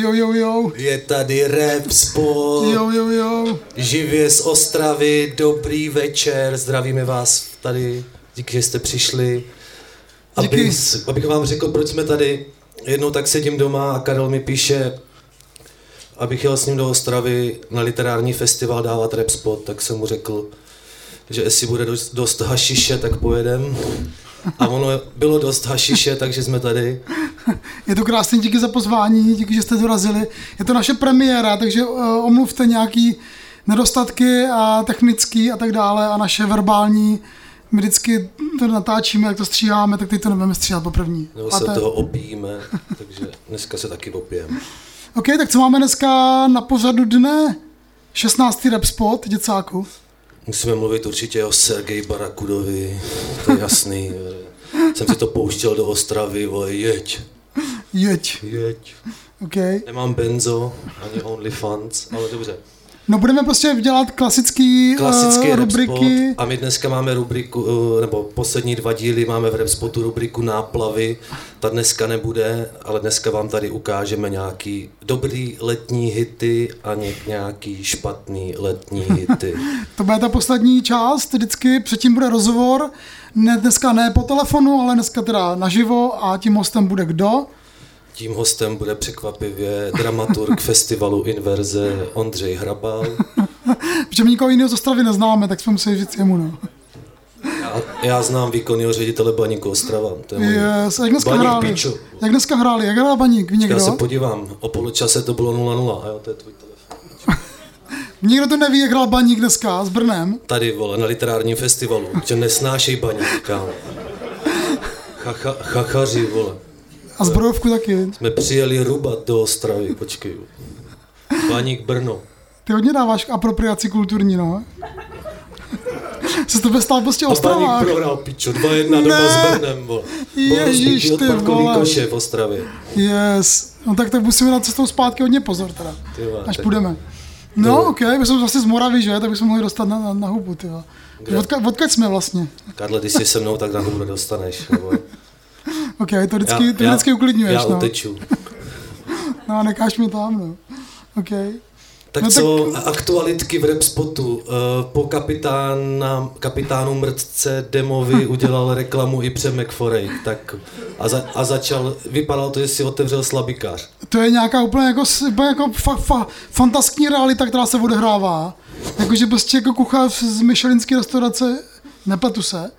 Jo, jo, jo. Je tady rap spot. Jo, jo, jo. Živě z Ostravy, dobrý večer, zdravíme vás tady, díky, že jste přišli. Díky. Aby, abych vám řekl, proč jsme tady. Jednou tak sedím doma a Karel mi píše, abych jel s ním do Ostravy na literární festival dávat rap spot, tak jsem mu řekl, že jestli bude dost, dost hašiše, tak pojedem. A ono bylo dost hašiše, takže jsme tady. Je to krásný, díky za pozvání, díky, že jste dorazili. Je to naše premiéra, takže uh, omluvte nějaký nedostatky a technický a tak dále a naše verbální. My vždycky to natáčíme, jak to stříháme, tak teď to nebudeme stříhat poprvé. Nebo se toho opijíme, takže dneska se taky opijeme. OK, tak co máme dneska na pořadu dne? 16. rap spot, děcáku. Musíme mluvit určitě o Sergeji Barakudovi, to je jasný. Jsem si to pouštěl do Ostravy, vole, jeď, Jeď. jeď. OK. Nemám benzo, ani OnlyFans, ale dobře. No budeme prostě dělat klasický, Klasický uh, rubriky. spot a my dneska máme rubriku, uh, nebo poslední dva díly máme v rap spotu rubriku náplavy. Ta dneska nebude, ale dneska vám tady ukážeme nějaký dobrý letní hity a ně- nějaký špatný letní hity. To bude ta poslední část, vždycky předtím bude rozhovor, ne, dneska ne po telefonu, ale dneska teda naživo a tím hostem bude kdo? Tím hostem bude překvapivě dramaturg festivalu Inverze Ondřej Hrabal. Protože my nikoho jiného z Ostravy neznáme, tak jsme museli říct jemu, no. Já, já znám výkonného ředitele Baníku Ostrava. To je můj Yes. Jak dneska Baník hráli? Jak dneska hráli? Jak hrál Baník? Ví Já někdo? se podívám, o poločase to bylo 0-0, a jo, to je tvůj telefon. Někdo to neví, jak hrál Baník dneska s Brnem? Tady, vole, na literárním festivalu, že nesnášej Baník, kámo. Chacha, chachaři, vole. A zbrojovku taky. Jsme přijeli rubat do Ostravy, počkej. Baník Brno. Ty hodně dáváš k apropriaci kulturní, no. Se to stál prostě A Baník Ostravák. prohrál, pičo, 2-1 doma Ne. s Brnem, vole. Ježíš, ty vole. koše v Ostravě. Yes. No tak, tak musíme na cestou zpátky hodně pozor teda. Ty vole, Až tak- půjdeme. No, ok, my jsme vlastně z Moravy, že? Tak bychom mohli dostat na, na, na hubu, ty. Odka, odkud jsme vlastně? Karle, ty jsi se mnou, tak na hubu dostaneš. Nebo... Ok, to vždycky, to vždycky uklidňuješ, Já no. uteču. No a necháš mě tam, no. Ok. Tak No no tak- co, aktualitky v Repspotu. Eh, Po kapitána, kapitánu Mrtce Demovi udělal reklamu i Přemek Forejk, tak a, za, a začal, vypadalo to, že si otevřel slabikář. To je nějaká úplně jako, jako fa, fa, fantaskní realita, která se odehrává. Jakože prostě jako kuchař z Michelinské restaurace, nepletu se,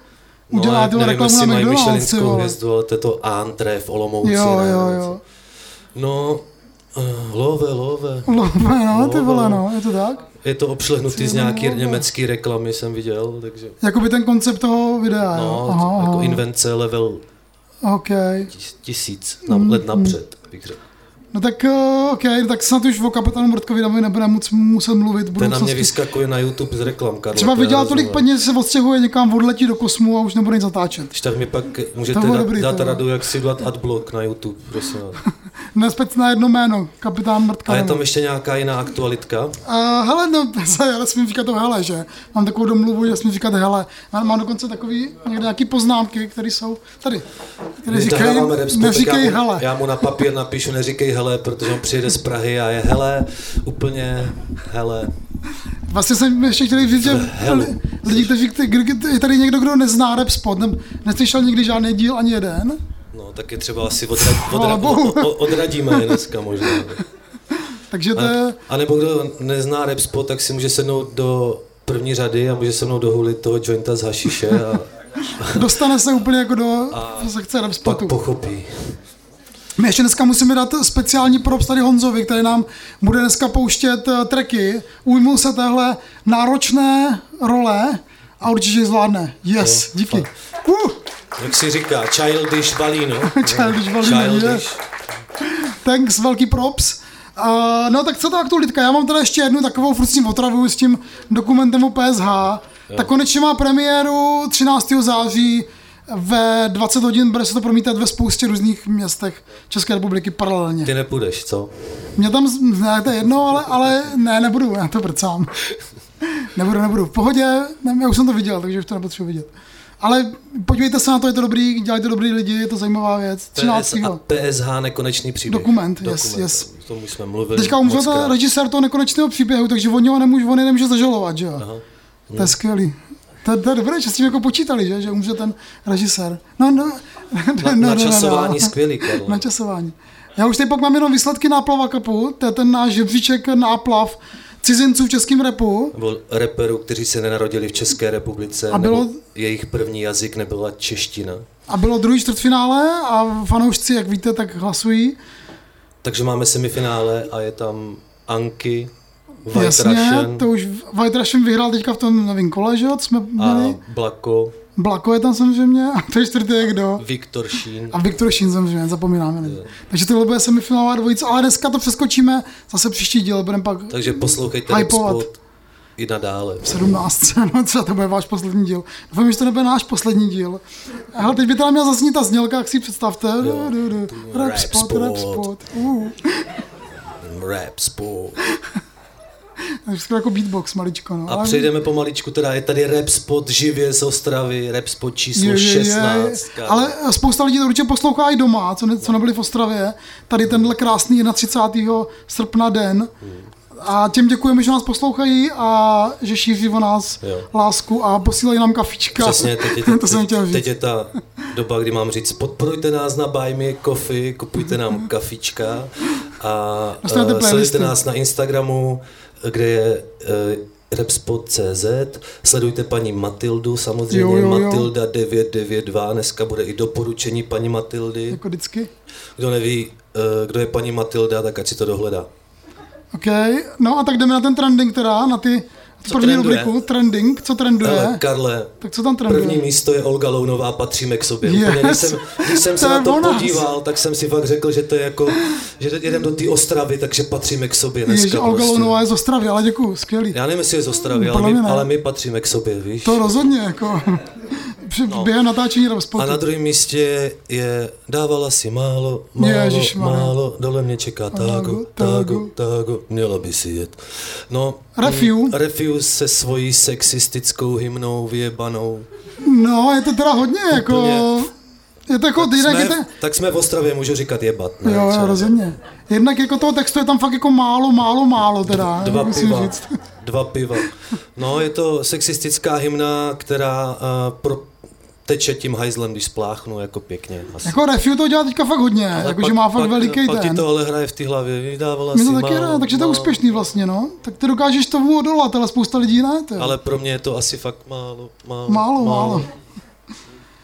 udělá jak tyhle No, reklamu na McDonald's, Michelinskou hvězdu, ale to je to Antre v Olomouci. Jo, ne? jo, jo. No, uh, love, love. Lové, no, ty Lové. vole, no, je to tak? Je to obšlehnutý z Ty nějaký love. německý reklamy, jsem viděl, takže... Jakoby ten koncept toho videa, jo. No, Aha, jako aha. invence level OK. tis- tisíc na, Mm, let napřed, bych řekl. No tak, uh, OK, tak snad už o kapitánu Mrtkovi nebudeme moc muset mluvit Ten na mě vyskakuje na YouTube z reklam, Karlo. Třeba vydělá tolik peněz, že se odstěhuje někam, odletí do kosmu a už nebude nic zatáčet. Když tak mi pak můžete dát, dobrý, dát radu, jak si dát adblock na YouTube, prosím. Nespět na jedno jméno, kapitán Mrtka. A je tam ještě nějaká jiná aktualitka? Uh, hele, no, já nesmím říkat to hele, že? Mám takovou domluvu, že nesmím říkat hele. Mám, mám dokonce takový někde nějaký poznámky, které jsou tady. My říkají, neříkej hele. Já mu na papír napíšu, neříkej hele, protože on přijede z Prahy a je hele, úplně hele. Vlastně jsem ještě chtěl říct, že lidi, kteří, je tady někdo, kdo nezná rap spot, ne, neslyšel nikdy žádný díl ani jeden. No, tak je třeba asi odra, odra, Chvála Bohu. od, od, odradíme je dneska možná. Takže to je, A nebo kdo nezná rap spot, tak si může sednout do první řady a může se mnou dohulit toho jointa z hašiše a dostane se úplně jako do sekce rap pak spotu. pochopí. My ještě dneska musíme dát speciální props tady Honzovi, který nám bude dneska pouštět eh, tracky. Ujmul se téhle náročné role a určitě zvládne. Yes, Jo, díky. Uh, Jak si říká, childish balíno. Childish balíno, Childish. thanks, velký props. Uh, no tak co ta aktualitka? Já mám teda ještě jednu takovou furt tím otravu s tím dokumentem o PSH. Tak konečně má premiéru 13. září ve 20 hodin, bude se to promítat ve spoustě různých městech České republiky paralelně. Ty nepůjdeš, co? Mě tam, ne, to je jedno, ale, ale ne, nebudu, já to prcám. Nebudu, nebudu. V pohodě, ne, já už jsem to viděl, takže už to nepotřebuji vidět. Ale podívejte se na to, je to dobrý, dělají to dobrý lidi, je to zajímavá věc. 13. PS a PSH nekonečný příběh. Dokument, yes, yes. O tom už jsme mluvili Teďka umřel ten režisér toho nekonečného příběhu, takže on ho nemůže, on je nemůže zažalovat, že jo? To je skvělý. To, to je dobré, že tím jako počítali, že, že umře ten režisér. No, no, Na, načasování skvělý, Karlo. Načasování. Já už teď pak mám jenom výsledky náplava kapu, to je ten náš žebříček náplav cizinců v českém repu. Nebo reperů, kteří se nenarodili v České republice, A bylo- nebo jejich první jazyk nebyla čeština. A bylo druhý čtvrtfinále a fanoušci, jak víte, tak hlasují. Takže máme semifinále a je tam Anky, White Jasně, Russian to už White Russian vyhrál teďka v tom novém kole, že jo, jsme a měli. Blako, Blako je tam samozřejmě a to je čtvrtý je kdo. Viktor Šín. A Viktor Šín samozřejmě, zapomínáme. Ne? Takže tohle bude semifinálová dvojice, ale dneska to přeskočíme, zase příští díl, budeme pak Takže poslouchejte Hypovat. I nadále. v 17. No třeba to bude váš poslední díl. Doufám, že to nebude náš poslední díl. Hele, teď by teda měla zaznít ta znělka, jak si ji představte. Du, du, du. Rap Rap spot, rap spot. spot. Uh. Rap sport. Skoro jako beatbox maličko. No. A Ale- přejdeme pomaličku, teda je tady rap spot živě z Ostravy, rap spot číslo Je, je, je. 16. kámo. Ale spousta lidí to určitě poslouchá i doma, co, ne, co nebyli v Ostravě. Tady tenhle krásný 31. srpna den. A těm děkujeme, že nás poslouchají a že šíří o nás Jo. lásku a posílají nám kafička. Přesně, teď je, to jsem chtěl teď, teď říct. je ta doba, kdy mám říct, podporujte nás na Buy Me Coffee, kupujte nám kafička a uh, sledujte nás na Instagramu, kde je uh, repspot.cz, sledujte paní Matildu samozřejmě, Jo, jo, jo. Matilda 992, dneska bude i doporučení paní Matildy. Jako vždycky. Kdo neví, uh, kdo je paní Matilda, tak ať si to dohledá. OK, no a tak jdeme na ten trending teda, na ty Co první trenduje? rubriku. Trending, co trenduje? Ale Karle, tak co tam trenduje? První místo je Olga Lounová, patříme k sobě. Yes. Úplně, když jsem, když jsem se na to o nás. podíval, tak jsem si fakt řekl, že to je jako, že jedem do té Ostravy, takže patříme k sobě dneska. Ježiš, Olga prostě. Lounová je z Ostravy, ale děkuju, skvělý. Já nevím, jestli je z Ostravy, ale my, ale my patříme k sobě, víš? To rozhodně, jako při, No. během natáčení A spotu. na druhém místě je dávala si málo, málo, Ježišmarja. málo, dole mě čeká Tágo, tágo, tágo, měla by si jet. No, Refiu. mm, Refiu se svojí sexistickou hymnou vyjebanou. No, je to teda hodně, jako... Úplně. Je to jako, jinak je Jsme, to, tak jsme v Ostravě, můžu říkat jebat. Ne? Jo, jo, rozhodně. Jednak jako toho textu je tam fakt jako málo, málo, málo teda. Dva musím piva. říct. Dva piva. No, je to sexistická hymna, která uh, pro teče tím hajzlem, když spláchnu, jako pěkně. Asi. Jako Refiu to dělá teďka fakt hodně, jakože má fakt veliký pak ti ten. to ale hraje v té hlavě, vydávala si to taky málo, ne, takže to je úspěšný vlastně, no. Tak ty dokážeš tomu odolat, ale spousta lidí ne. To je. Ale pro mě je to asi fakt málo, málo, Málo, málo.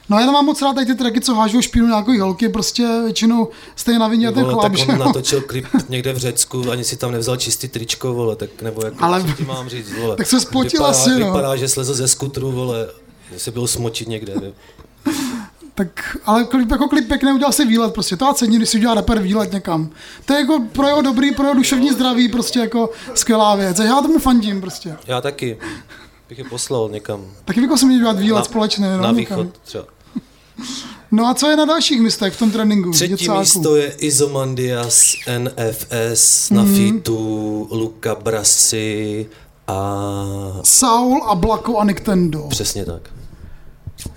No já mám moc rád tady ty tracky, co hážou špínu nějaký holky, prostě většinou stejně na vině Ty ten chlap, tak on jo. natočil klip někde v Řecku, ani si tam nevzal čistý tričko, vole, tak nebo jako, Ale- co ti mám říct, vole. Tak se spotil vypadá, asi, no. Vypadá, že slezl ze skutru, vole, se byl smočit někde. Tak, ale klip, jako klip pěkný, udělal si výlet prostě, to já cením, když si udělá rapper výlet někam. To je jako pro jeho dobrý, pro jeho duševní zdraví prostě jako skvělá věc. A já tomu fandím prostě. Já taky bych je poslal někam Taky bychom si měli dělat výlet Na- společně. No, na někam. východ třeba. No a co je na dalších místech v tom tréninku? Třetí děcáku? místo je Izomandias NFS na Mhm. featu Luka Brasi a Saul a Blako a Nintendo. přesně tak.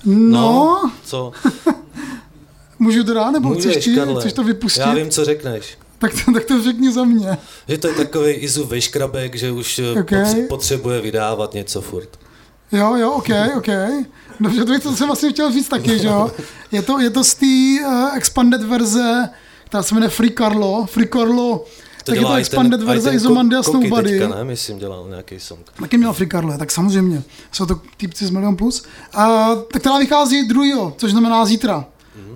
No, Co? můžu to dát, nebo chceš, Můžeš, ti, Karle. chceš to vypustit? Já vím, co řekneš. Tak, to, tak to řekni za mě. Že to je takový Izu veškrabek, že už eh, Okay. potře- potřebuje vydávat něco furt. Jo, jo, ok, ok. Dobře, to, to jsem vlastně chtěl říct taky, že jo. Je to, je to z té uh, expanded verze, která se jmenuje Free Carlo. Free Carlo, tak je to expanded i verze ten Izomandias Ko- Koky Nobody. Teďka, ne, myslím, dělal nějaký song. Taky měl Free Carlo, tak samozřejmě. Jsou to týpci z Milion Plus. A, tak která vychází druhýho, což znamená zítra.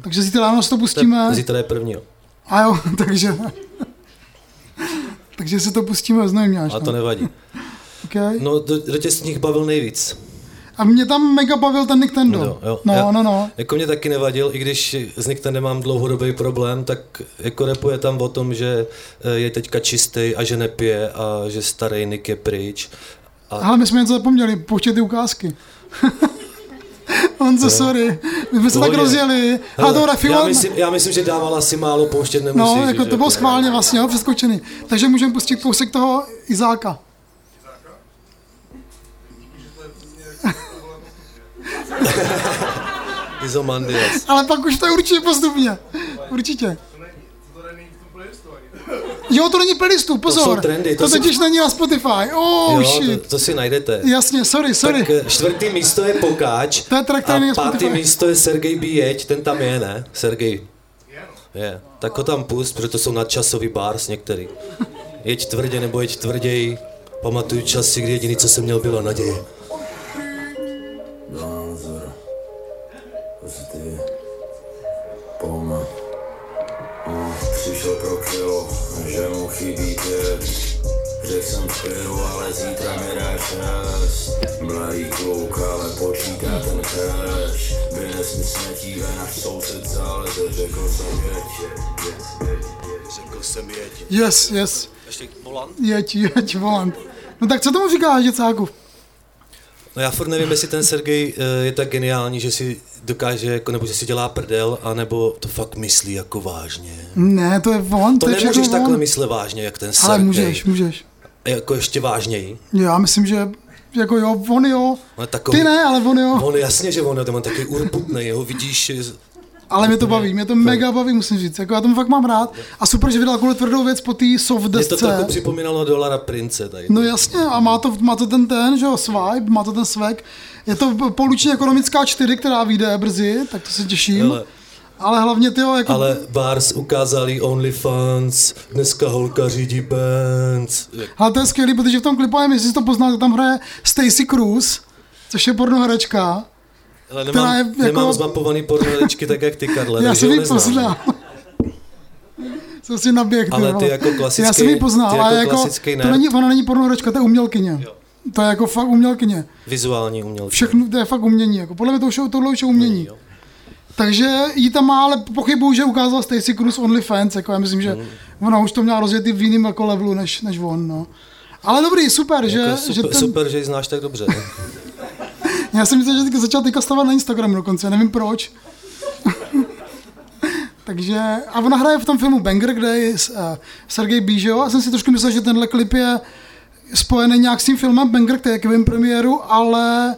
Takže zítra ráno to pustíme. Zítra je první. A jo, takže... takže si to pustíme z Nejměáš. A to nevadí. Okay. No, do, do tě z nich bavil nejvíc. A mě tam mega bavil ten Nintendo. Jo, jo. No, Já- no, no. Jako mě taky nevadil, i když s Nicktem nemám dlouhodobý problém, tak jako repuje tam o tom, že eh, je teďka čistý a že nepije a že starý Nick je pryč. A Ale my jsme něco zapomněli, pouštět ty ukázky. Honzo, sorry. My jsme se tak rozjeli. A to já, myslím, já myslím, že dávala si málo pouštět nemusíš. No, jako že? to bylo schválně vlastně, jo, přeskočený. Takže můžeme pustit kousek toho Izáka. Izomandias. Ale pak už to je určitě postupně. Určitě. Jo, to není playlistu, pozor. jsou trendy, to to totiž není na Spotify. Oh, jo, shit. to, to si najdete. Jasně, sorry, sorry. Tak eh, čtvrtý místo je Pokáč To je track, a pátý Spotify. místo je Sergej Bíjeť, ten tam je, ne? Sergej. Je. Tak ho tam pust, protože to jsou nadčasový bars některý. Jeď tvrdě nebo jeď tvrději. Pamatuju časy, kdy jediný, co jsem měl, byla naděje. Prostě poma. A přišel pro kilo, že mu chybí pět. Řekl jsem spiru, ale zítra mi dá čas. Mladý kluk, ale počítá ten cash. Vynes mi smetí až soused záleze. Řekl jsem jeď. Řekl jsem jeď. Yes, yes. Ještě volant? Jeď, jeď, volant. No tak co tomu říkáš, děcáku? No já furt nevím, jestli ten Sergej eh, je tak geniální, že si dokáže, jako, nebo že si dělá prdel, anebo to fakt myslí jako vážně. Ne, to je volant, To to je nemůžeš všechno takhle myslet vážně, jak ten Sergej. Ale můžeš, můžeš. Jako ještě vážněji. Já myslím, že jako jo, on jo. Ale takový, Ty ne, ale on jo. On jasně, že on je tam taky urputný, jeho vidíš, Ale mě to baví, mě to mega baví, musím říct. Jako já tomu fakt mám rád. A super, že vydal takovou tvrdou věc po té soft mě to desce. trochu připomínalo Dolara Prince tady. No jasně, a má to, má to ten ten, že jo, swipe, má to ten swag. Je to poluční ekonomická 4, která vyjde brzy, tak to se těším. Hele, Ale hlavně ty jo, jako... ale Bars ukázali OnlyFans, dneska holka řídí Benz. Ale to je skvělý, protože v tom klipu, nevím, jestli jsi to poznal, tam hraje Stacy Cruz, což je pornoherečka. Ale Která nemám, je jako- nemám zmapovaný pornolečky tak, jak ty, Karle, Já jsem ji poznal. Jsem si naběh, ty Ale ty jako klasický- Já jsem ji poznal, ale jako jako, to není, ona není pornoherečka, to je umělkyně. Jo. To je jako fakt umělkyně. Vizuální umělci. Všechno, to je fakt umění. Jako. Podle mě to už je, tohle už je umění. Jo. Takže jí tam má, ale pochybuju, že ukázala Stacy Cruz OnlyFans, jako já myslím, že Mm. ona už to měla rozjetý v jiném jako levelu, než, než on, no. Ale dobrý, super, že, Jako že super, ten, super, že ji znáš tak dobře. já jsem myslel, že začal teďka stavat na Instagram dokonce, nevím proč. Takže, a ona hraje v tom filmu Banger, kde je uh, Sergej Bížo a jsem si trošku myslel, že tenhle klip je spojený nějak s tím filmem Banger, který je Kevin premiéru, ale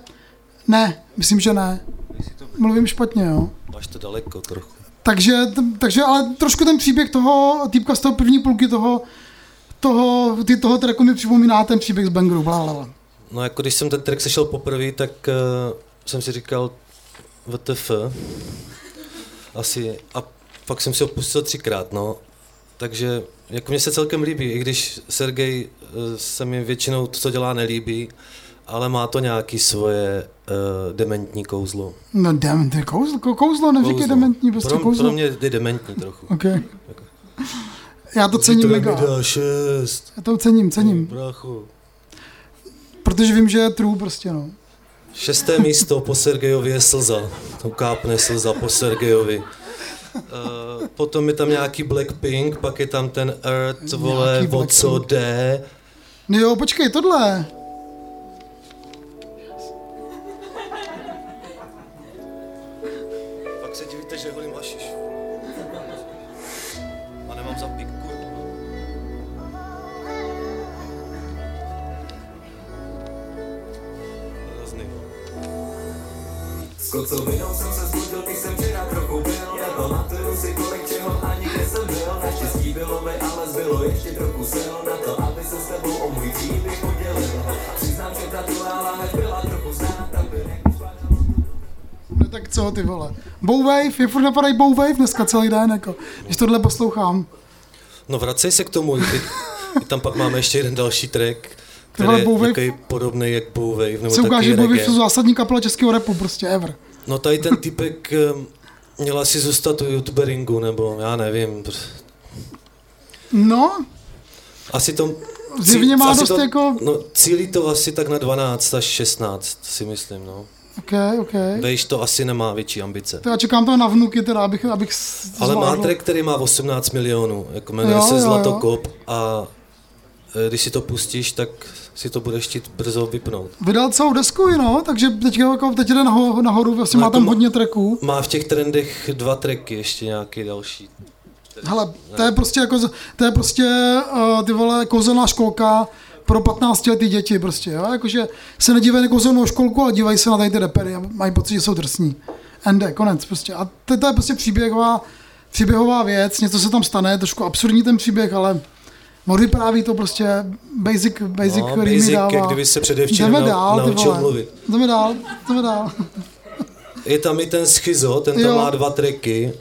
ne, myslím, že ne. Mluvím špatně, jo. Máš to daleko trochu. Takže, takže ale trošku ten příběh toho týpka z toho první půlky toho, toho, ty, toho tracku mi připomíná ten příběh z Bangeru, bla, bla, bla. No jako když jsem ten track sešel poprvé, tak uh, jsem si říkal WTF. Asi. A pak jsem si ho pustil třikrát, no. Takže jako mně se celkem líbí, i když Sergej uh, se mi většinou to, co dělá, nelíbí, ale má to nějaký svoje uh, dementní kouzlo. No dem, to je kouzlo, ko- kouzlo neříkej dementní, prostě pro, kouzlo. pro mě je dementní trochu. Okay. Já to cením mega. Já to cením, cením. Protože vím, že je true prostě, no. Šesté místo po Sergejovi je slza. To kápne slza po Sergejovi. Uh, potom je tam nějaký Blackpink, pak je tam ten Earth, vole, o co jde. No jo, počkej, tohle. Kocovinou jsem se zbudil, když jsem včera trochu byl. Nepamatuju si kolik čeho ani kde jsem byl. Naštěstí bylo mi, ale zbylo ještě trochu sil. Na to, aby se s tebou o můj příběh podělil. Přiznám, že ta láhev byla trochu znát No tak co ty vole. Bowwave, je furt napadají Bowwave dneska celý den, jako, když tohle poslouchám. No vracej se k tomu, i, i tam pak máme ještě jeden další track, který Tohle je takový podobný jak Bowwave, nebo Se ukáže, že reggae. jsou zásadní kapela českého rapu, prostě ever. No tady ten typek em, měl asi zůstat u youtuberingu, nebo já nevím. No, Asi to... Zjevně má dost to, jako- No, cílí to asi tak na 12 až 16, si myslím, no. ok, ok. Vejš to asi nemá větší ambice. To já čekám to na vnuky, teda, abych, abych s- Ale má zvládl. track, který má 18 milionů, jako jmenuje Jo, se jo, jo. Zlatokop a e, když si to pustíš, tak si to budeš chtít brzo vypnout. Vydal celou desku, no, takže teď, jako, teď jde nahoru, nahoru vlastně má jako tam má- hodně tracků. Má v těch trendech dva tracky, ještě nějaký další. Hele, to je prostě jako, to je prostě uh, ty vole kouzelná školka pro 15 letý děti prostě, jo? Jakože se nedívají na kouzelnou školku, ale dívají se na tady ty repery a mají pocit, že jsou drsní. Ende, konec prostě. A to, to je prostě příběhová, příběhová věc, něco se tam stane, trošku absurdní ten příběh, ale on vypráví to prostě basic, basic, No, který mi basic, dává. jak kdyby se předevčírem Jdeme dál, naučil vole. mluvit. Jdeme dál, jdeme dál. Je tam i ten Schizo, ten tam Jo. má dva tracky,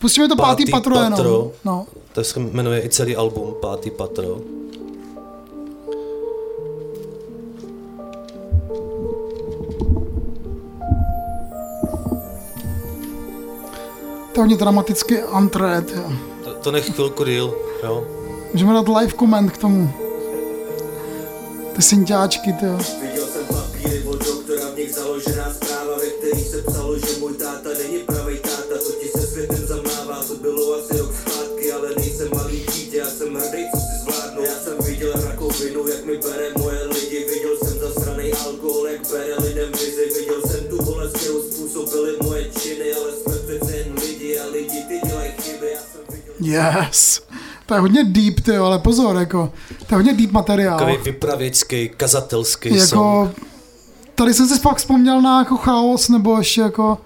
Pustíme to pátý, Pátý patro jenom. patro. No. to se jmenuje i celý album Pátý patro. To je hodně dramaticky jo. To, to nech chvilku díl, jo. Můžeme dát live koment k tomu. Ty synťáčky, ty jo. Viděl jsem papíry od doktora, v nich založená zpráva, ve který se psalo, že můj táta není pravej táta, co ti se světem zamává, to bylo asi rok zpátky, ale nejsem malý dítě, já jsem hrdý, co si zvládnu, já jsem viděl rakovinu, jak mi bere moje lidi, viděl jsem zasranej alkohol, jak bere lidem vizi, viděl jsem tu bolest, kterou způsobily moje činy, ale jsme přece jen lidi a lidi ty dělají chyby, já jsem viděl... Yes. To je hodně deep, ty ale pozor, jako, to je hodně deep materiál. Takový vypravěčský, kazatelský song. jako, tady jsem si fakt vzpomněl na jako chaos, nebo ještě jako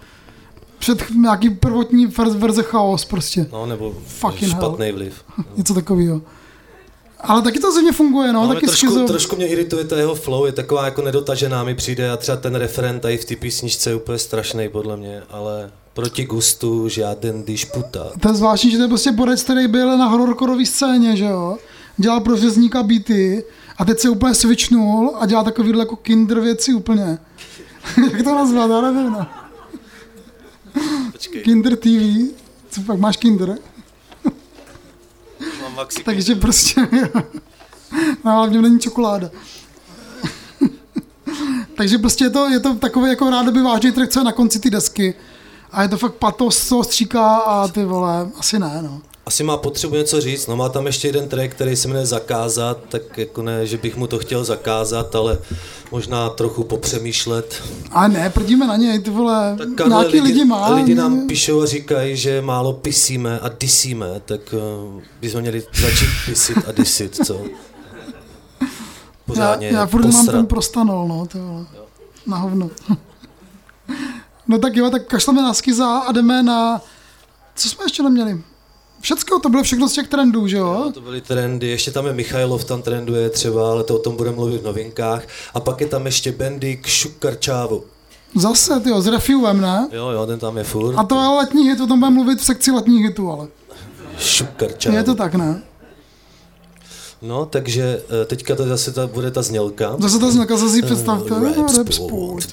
před nějaký prvotní ver- verze chaos prostě. No, nebo Fucking hell. špatný vliv. Něco takového. Ale taky to země funguje, no, No, taky trošku, schizo. trošku mě irituje ta jeho flow, je taková jako nedotažená mi přijde a třeba ten referent tady v té písničce je úplně strašný podle mě, ale proti gustu žádný dišputa. To je zvláštní, že to je prostě borec, který byl na hororkorové scéně, že jo? Dělal pro řezníka beaty a teď se úplně switchnul a dělá takovýhle jako kinder věci úplně. Jak to nazvat, já nevím, no. Počkej, Kinder TV. Co pak máš kinder? mám maxi Takže prostě, no, ale v něm není čokoláda. Takže prostě je to, je to takový jako rádoby vážný track, co je na konci ty desky. A je to fakt patos, co stříká a ty vole, asi ne, no. Asi má potřebu něco říct, no má tam ještě jeden track, který se jmenuje Zakázat, tak jako ne, že bych mu to chtěl zakázat, ale možná trochu popřemýšlet. A ne, prdíme na něj, ty vole, Tak nějaký lidi, má. lidi nám píšou a říkají, že málo pisíme a disíme, tak uh, bychom měli začít pisit a disit, co? já, Pořádně já furt mám ten prostanol, no, ty vole. Na hovno. No tak jo, tak kašleme na skiza a jdeme na... Co jsme ještě neměli? Všecko, to bylo všechno z těch trendů, že jo? No, to byly trendy, ještě tam je Michailov, tam trenduje třeba, ale to o tom budeme mluvit v novinkách. A pak je tam ještě Bendik Šukarčávo. Zase, ty jo, s Refewem, ne? Jo, jo, ten tam je furt. A to je letní hit, o tom budeme mluvit v sekci letních hitů, ale. Šukarčávo. Je to tak, ne? No, takže eh, teďka to zase ta, bude ta znělka. Zase ta znělka, zase si představte. Eh, rap Rap sport. sport.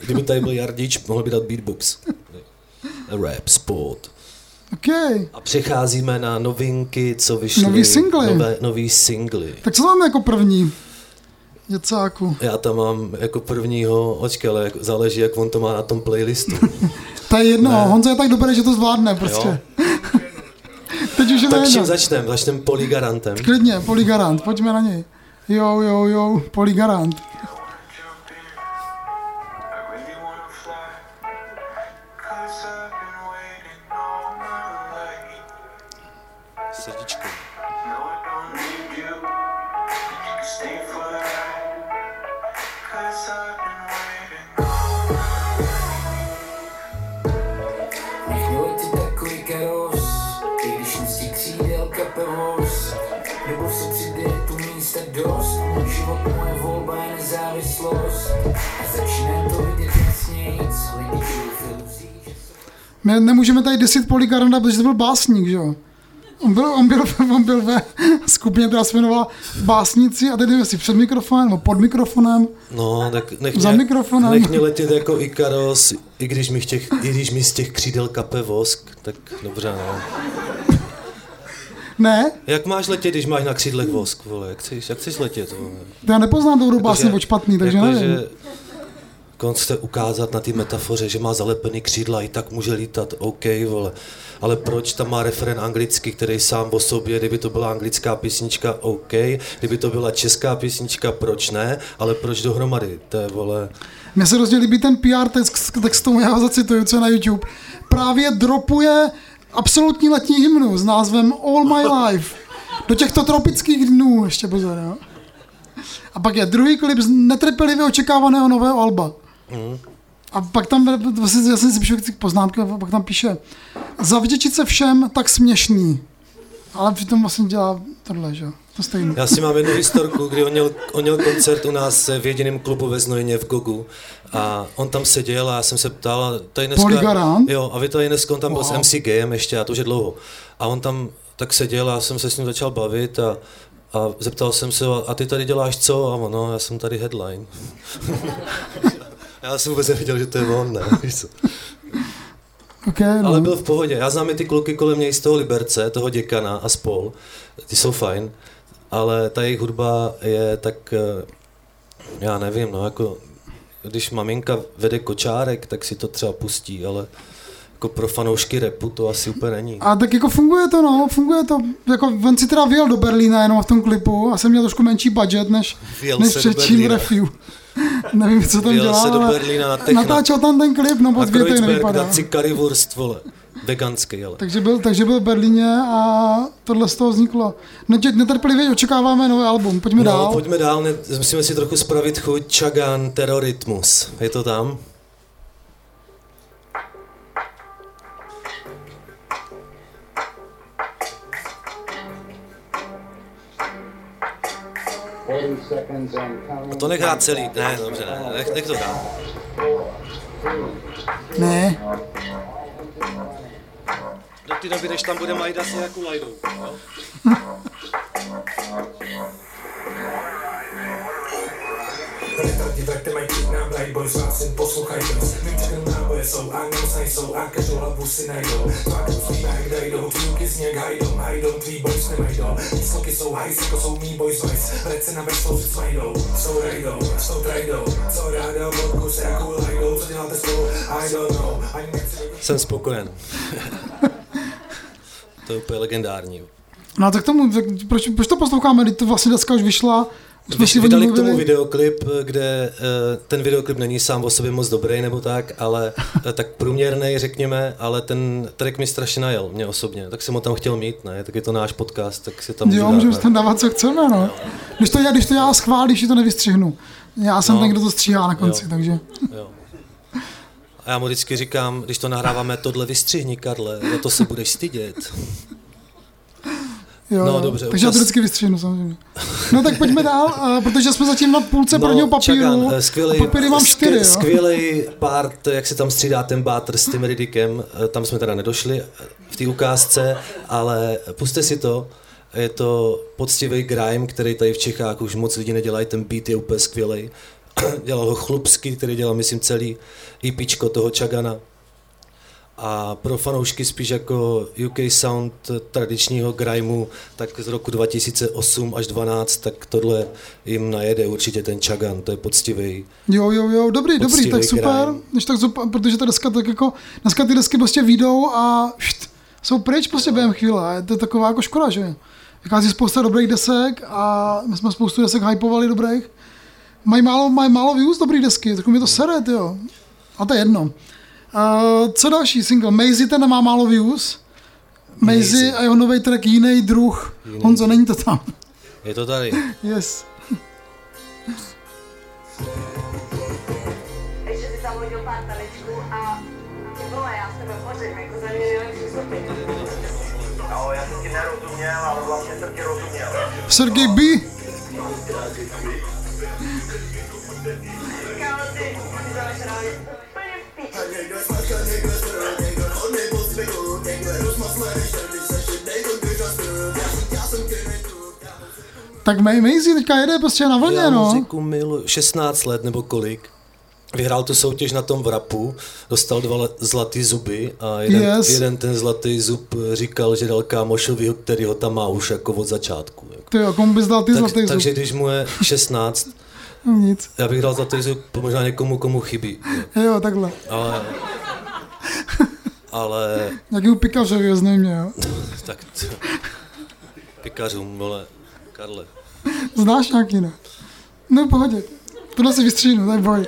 Kdyby tady byl Jardič, mohl by dát beatbox. Rap sport. OK. A přecházíme na novinky, co vyšly. Nový singly. Nové, nový singly. Tak co máme jako první? Děcáku. Já tam mám jako prvního, očkej, ale jako záleží, jak on to má na tom playlistu. To je jedno, Honza je tak dobrý, že to zvládne prostě. Teď už je tak čím začneme? Začneme Polygarantem. Klidně, Poligarant, pojďme na něj. Jo, jo, jo, Poligarant. Nech mě letět takový karos, i když nestí křídel kapevos. Nebo se přijde tu místa dost, můj život, moje volba je nezávislost. A začínám to vidět jasnějc, lidi žijou v iluzích, že se My nemůžeme tady desit Poligaranta, protože to byl básník, že jo? On byl, on byl, on byl ve skupině, která se jmenovala Básníci a nevím, jestli před mikrofonem nebo pod mikrofonem. No, tak nech Za mě, mikrofonem. nech mě letět jako Ikaros, i když mi, těch, i když mi z těch křídel kape vosk, tak dobře, no. Ne, Jak máš letět, když máš na křídlech vosk, vole, jak chceš, jak chceš letět, vole? já nepoznám dobrou básně špatný, takže jako, nevím. Že, chce ukázat na ty metafoře, že má zalepený křídla, i tak může lítat, OK, vole. Ale proč tam má referen anglicky, který sám o sobě, kdyby to byla anglická písnička, OK, kdyby to byla česká písnička, proč ne, ale proč dohromady, to je, vole, Mně se hrozně líbí ten PR text, text tomu já ho zacituju, co je na YouTube. Právě dropuje absolutní letní hymnu s názvem All My Life. Do těchto tropických dnů, ještě pozor, jo. A pak je druhý klip z netrpělivě očekávaného nového alba. A pak tam, vlastně, já jsem si píšu ty poznámky, a pak tam píše, zavděčit se všem, tak směšný. Ale přitom vlastně dělá tohle, že? To stejný. Já si mám jednu historku, kdy on měl, on měl koncert u nás v jediném klubu ve Znojmě v Gogu a on tam seděl a já jsem se ptal, a tady dneska, Paul Garant? jo, a vy tady dneska, on tam byl Wow. s MC Gayem ještě, a to už je dlouho. A on tam tak seděl a já jsem se s ním začal bavit a, a zeptal jsem se, a ty tady děláš co? A on, no, já jsem tady headline. já jsem vůbec nevěděl, že to je on, ne? Okay, no. Ale byl v pohodě. Já znám i ty kluky kolem něj z toho Liberce, toho děkana a spol. Ty jsou fajn. Ale ta jejich hudba je tak, eh, já nevím, no jako, když maminka vede kočárek, tak si to třeba pustí, ale jako pro fanoušky repu to asi úplně není. A tak jako funguje to, no, funguje to. Jako on si teda vyjel do Berlína jenom v tom klipu a jsem měl trošku menší budget než, Vyjel než Berlína. review. Nevím, co tam dělal, se do Berlína na techno. natáčel tam ten klip, no A moc větej nevypadá. si currywurst, vole. Veganský, ale. Takže byl, takže byl v Berlíně a tohle z toho vzniklo. Netě- Netrpělivě očekáváme nový album, pojďme No, dál. pojďme dál, ne, musíme si trochu spravit chuť Chagan Terroritmus. Je to tam? A to nechá celý, ne, dobře, ne, nech, nech to dát. Ne, Do té doby, než tam bude Majda s nějakou lajdou. jo? Retardi vraťte mají klid nám Bright Boys, vás jen poslouchaj dost Vím, že náboje jsou, a nemoc nejsou, a každou hlavu si najdou. Tvář svý jak dajdou, tvýmky s něk hajdou, hajdou, tvý boys nemajdou Výsloky jsou hajs, jako jsou mý boys vice Vrať se na veslou s majdou, jsou rajdou, jsou trajdou. Co ráda, vodku se jakou lajdou, co děláte spolu, I don't know. Ani nechci Jsem spokojen. to je úplně legendární. no tak tomu, tak proč, proč to posloucháme, když to vlastně dneska už vyšla, jsme si vydali k tomu videoklip, kde eh, ten videoklip není sám o sobě moc dobrý nebo tak, ale eh, tak průměrný, řekněme, ale ten track mi strašně najel, mě osobně, tak jsem ho tam chtěl mít, ne, tak je to náš podcast, tak si tam můžu Jo, dát, můžeme tam dávat, co chceme, no. Když to já, když to já schválím, že to nevystřihnu. Já jsem No. ten, kdo to stříhá na konci, Jo. takže. Jo. A já mu vždycky říkám, když to nahráváme, tohle vystřihni, Karle, za to se budeš stydět. Jo, No, dobře, takže já to vždycky vystřihnu, samozřejmě. No tak pojďme dál, a protože jsme zatím na půlce No, prvního papíru. Eh, skvělej, a papíry mám čtyři, jo. Skvělý part, jak se tam střídá ten bátr s tím Ridikem, eh, tam jsme teda nedošli eh, v té ukázce, ale puste si to, je to poctivý grime, který tady v Čechách už moc lidí nedělají, ten beat je úplně skvělý. Dělal ho Chlupský, který dělal, myslím, celý EPčko toho Chagana. A pro fanoušky spíš jako UK sound tradičního grimeu, tak z roku 2008 až 12, tak tohle jim najede určitě ten Chagan, to je poctivý. Jo, jo, jo, dobrý, dobrý, tak super. grime. Když tak super, protože ta deska tak jako, dneska ty desky prostě výjdou a št, jsou pryč prostě během chvíle. A je to taková jako škoda, že? Vychází spousta dobrých desek a my jsme spoustu desek hypovali dobrých. Mají málo, mají málo views dobrý desky, tak mi to sere, jo. A to je jedno. Uh, co další single? Maisie ten má málo views. Maisie Maisie. a jeho nový track jiný druh. Honzo, není to tam. Je to tady. Yes. Ještě si Tak May Maisie teďka jede prostě na vlně, Já no. muziku miluji, 16 let nebo kolik. Vyhrál tu soutěž na tom vrapu, dostal dva zlatý zuby a jeden, Yes. jeden ten zlatý zub říkal, že dal kámošovi, který ho tam má už jako od začátku. Jako. Ty jo, komu bys dal ty Tak, zlatý takže zub? když mu je 16, No, Nic. já bych dal zlatý zub možná někomu, komu chybí. Jo, takhle. Ale, ale Nějakýmu pikařovi znejmě, jo. tak t- pikařům, vole, Karle. Znáš nějaký, ne? No, pohodě. Tohle si vystříhnu, tak boj.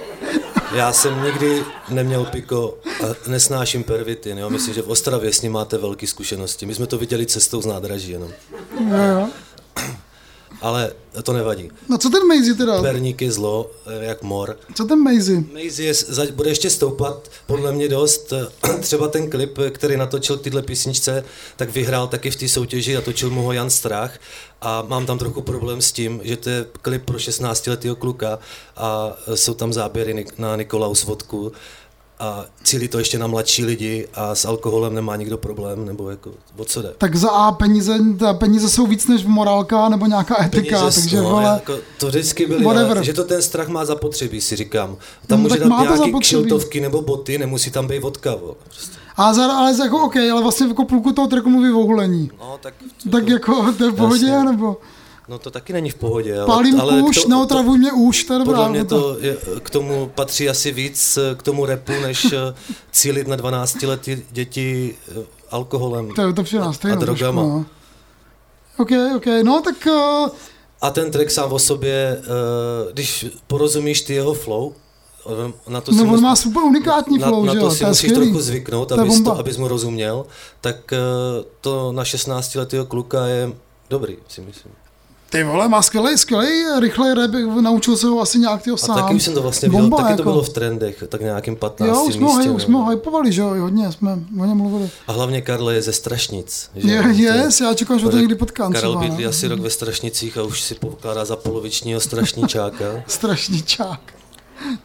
Já jsem nikdy neměl piko a nesnáším pervitin, jo? myslím, že v Ostravě s ním máte velké zkušenosti. My jsme to viděli cestou z nádraží jenom. Jo, jo. ale to nevadí. No co ten Maisie teda? Perník je zlo, eh, jak mor. Co ten Maisie? Maze je, bude ještě stoupat, podle mě dost. Třeba ten klip, který natočil k téhle písničce, tak vyhrál taky v té soutěži, natočil mu ho Jan Strach a mám tam trochu problém s tím, že to je klip pro 16-letého kluka a jsou tam záběry na Nikolaus vodku a cílí to ještě na mladší lidi a s alkoholem nemá nikdo problém, nebo jako, o co jde? Tak za A peníze, ta peníze jsou víc než morálka nebo nějaká etika, Peníze, takže no, vole, jako, to vždycky byly, ale, že to ten strach má zapotřebí, si říkám. Tam No, může tak dát nějaký kšiltovky nebo boty, nemusí tam být vodka. Vole. Prostě. A za, ale jako OK, ale vlastně jako půlku toho tracku mluví o hulení. No, tak, Tak jako to je v pohodě, Jasně. nebo no to taky není v pohodě. Ale, pálím ale kůž, to, neotravuj mě už, to je dobrá. Podle mě to je, k tomu patří asi víc eh, k tomu repu, než eh, cílit na 12 letý děti eh, alkoholem To je to stejno. a drogama. trošku, no. OK, OK, no tak uh, A ten track sám o sobě, eh, když porozumíš ty jeho flow, na to si no, on mus- má super unikátní na, flow, na že to jo, si to je musíš skvělý. trochu zvyknout, To je abys, to, abys mu rozuměl, tak eh, to na 16 letého kluka je dobrý, si myslím. Ty vole, má skvělý, skvělý, rychlej rap, naučil se ho asi nějak tyho A sám. taky už jsem to vlastně viděl, Bomba, taky jako. to bylo v trendech, tak nějakým 15. Jo, už jsme, místě. už jsme no. ho hypovali, že jo, hodně jsme o něm mluvili. A hlavně Karle je ze Strašnic. Že? Je, to yes, já čekám, že ho to někdy potkám Karel třeba, bydlí no. asi rok ve Strašnicích a už si pokládá za polovičního strašničáka. Strašničák.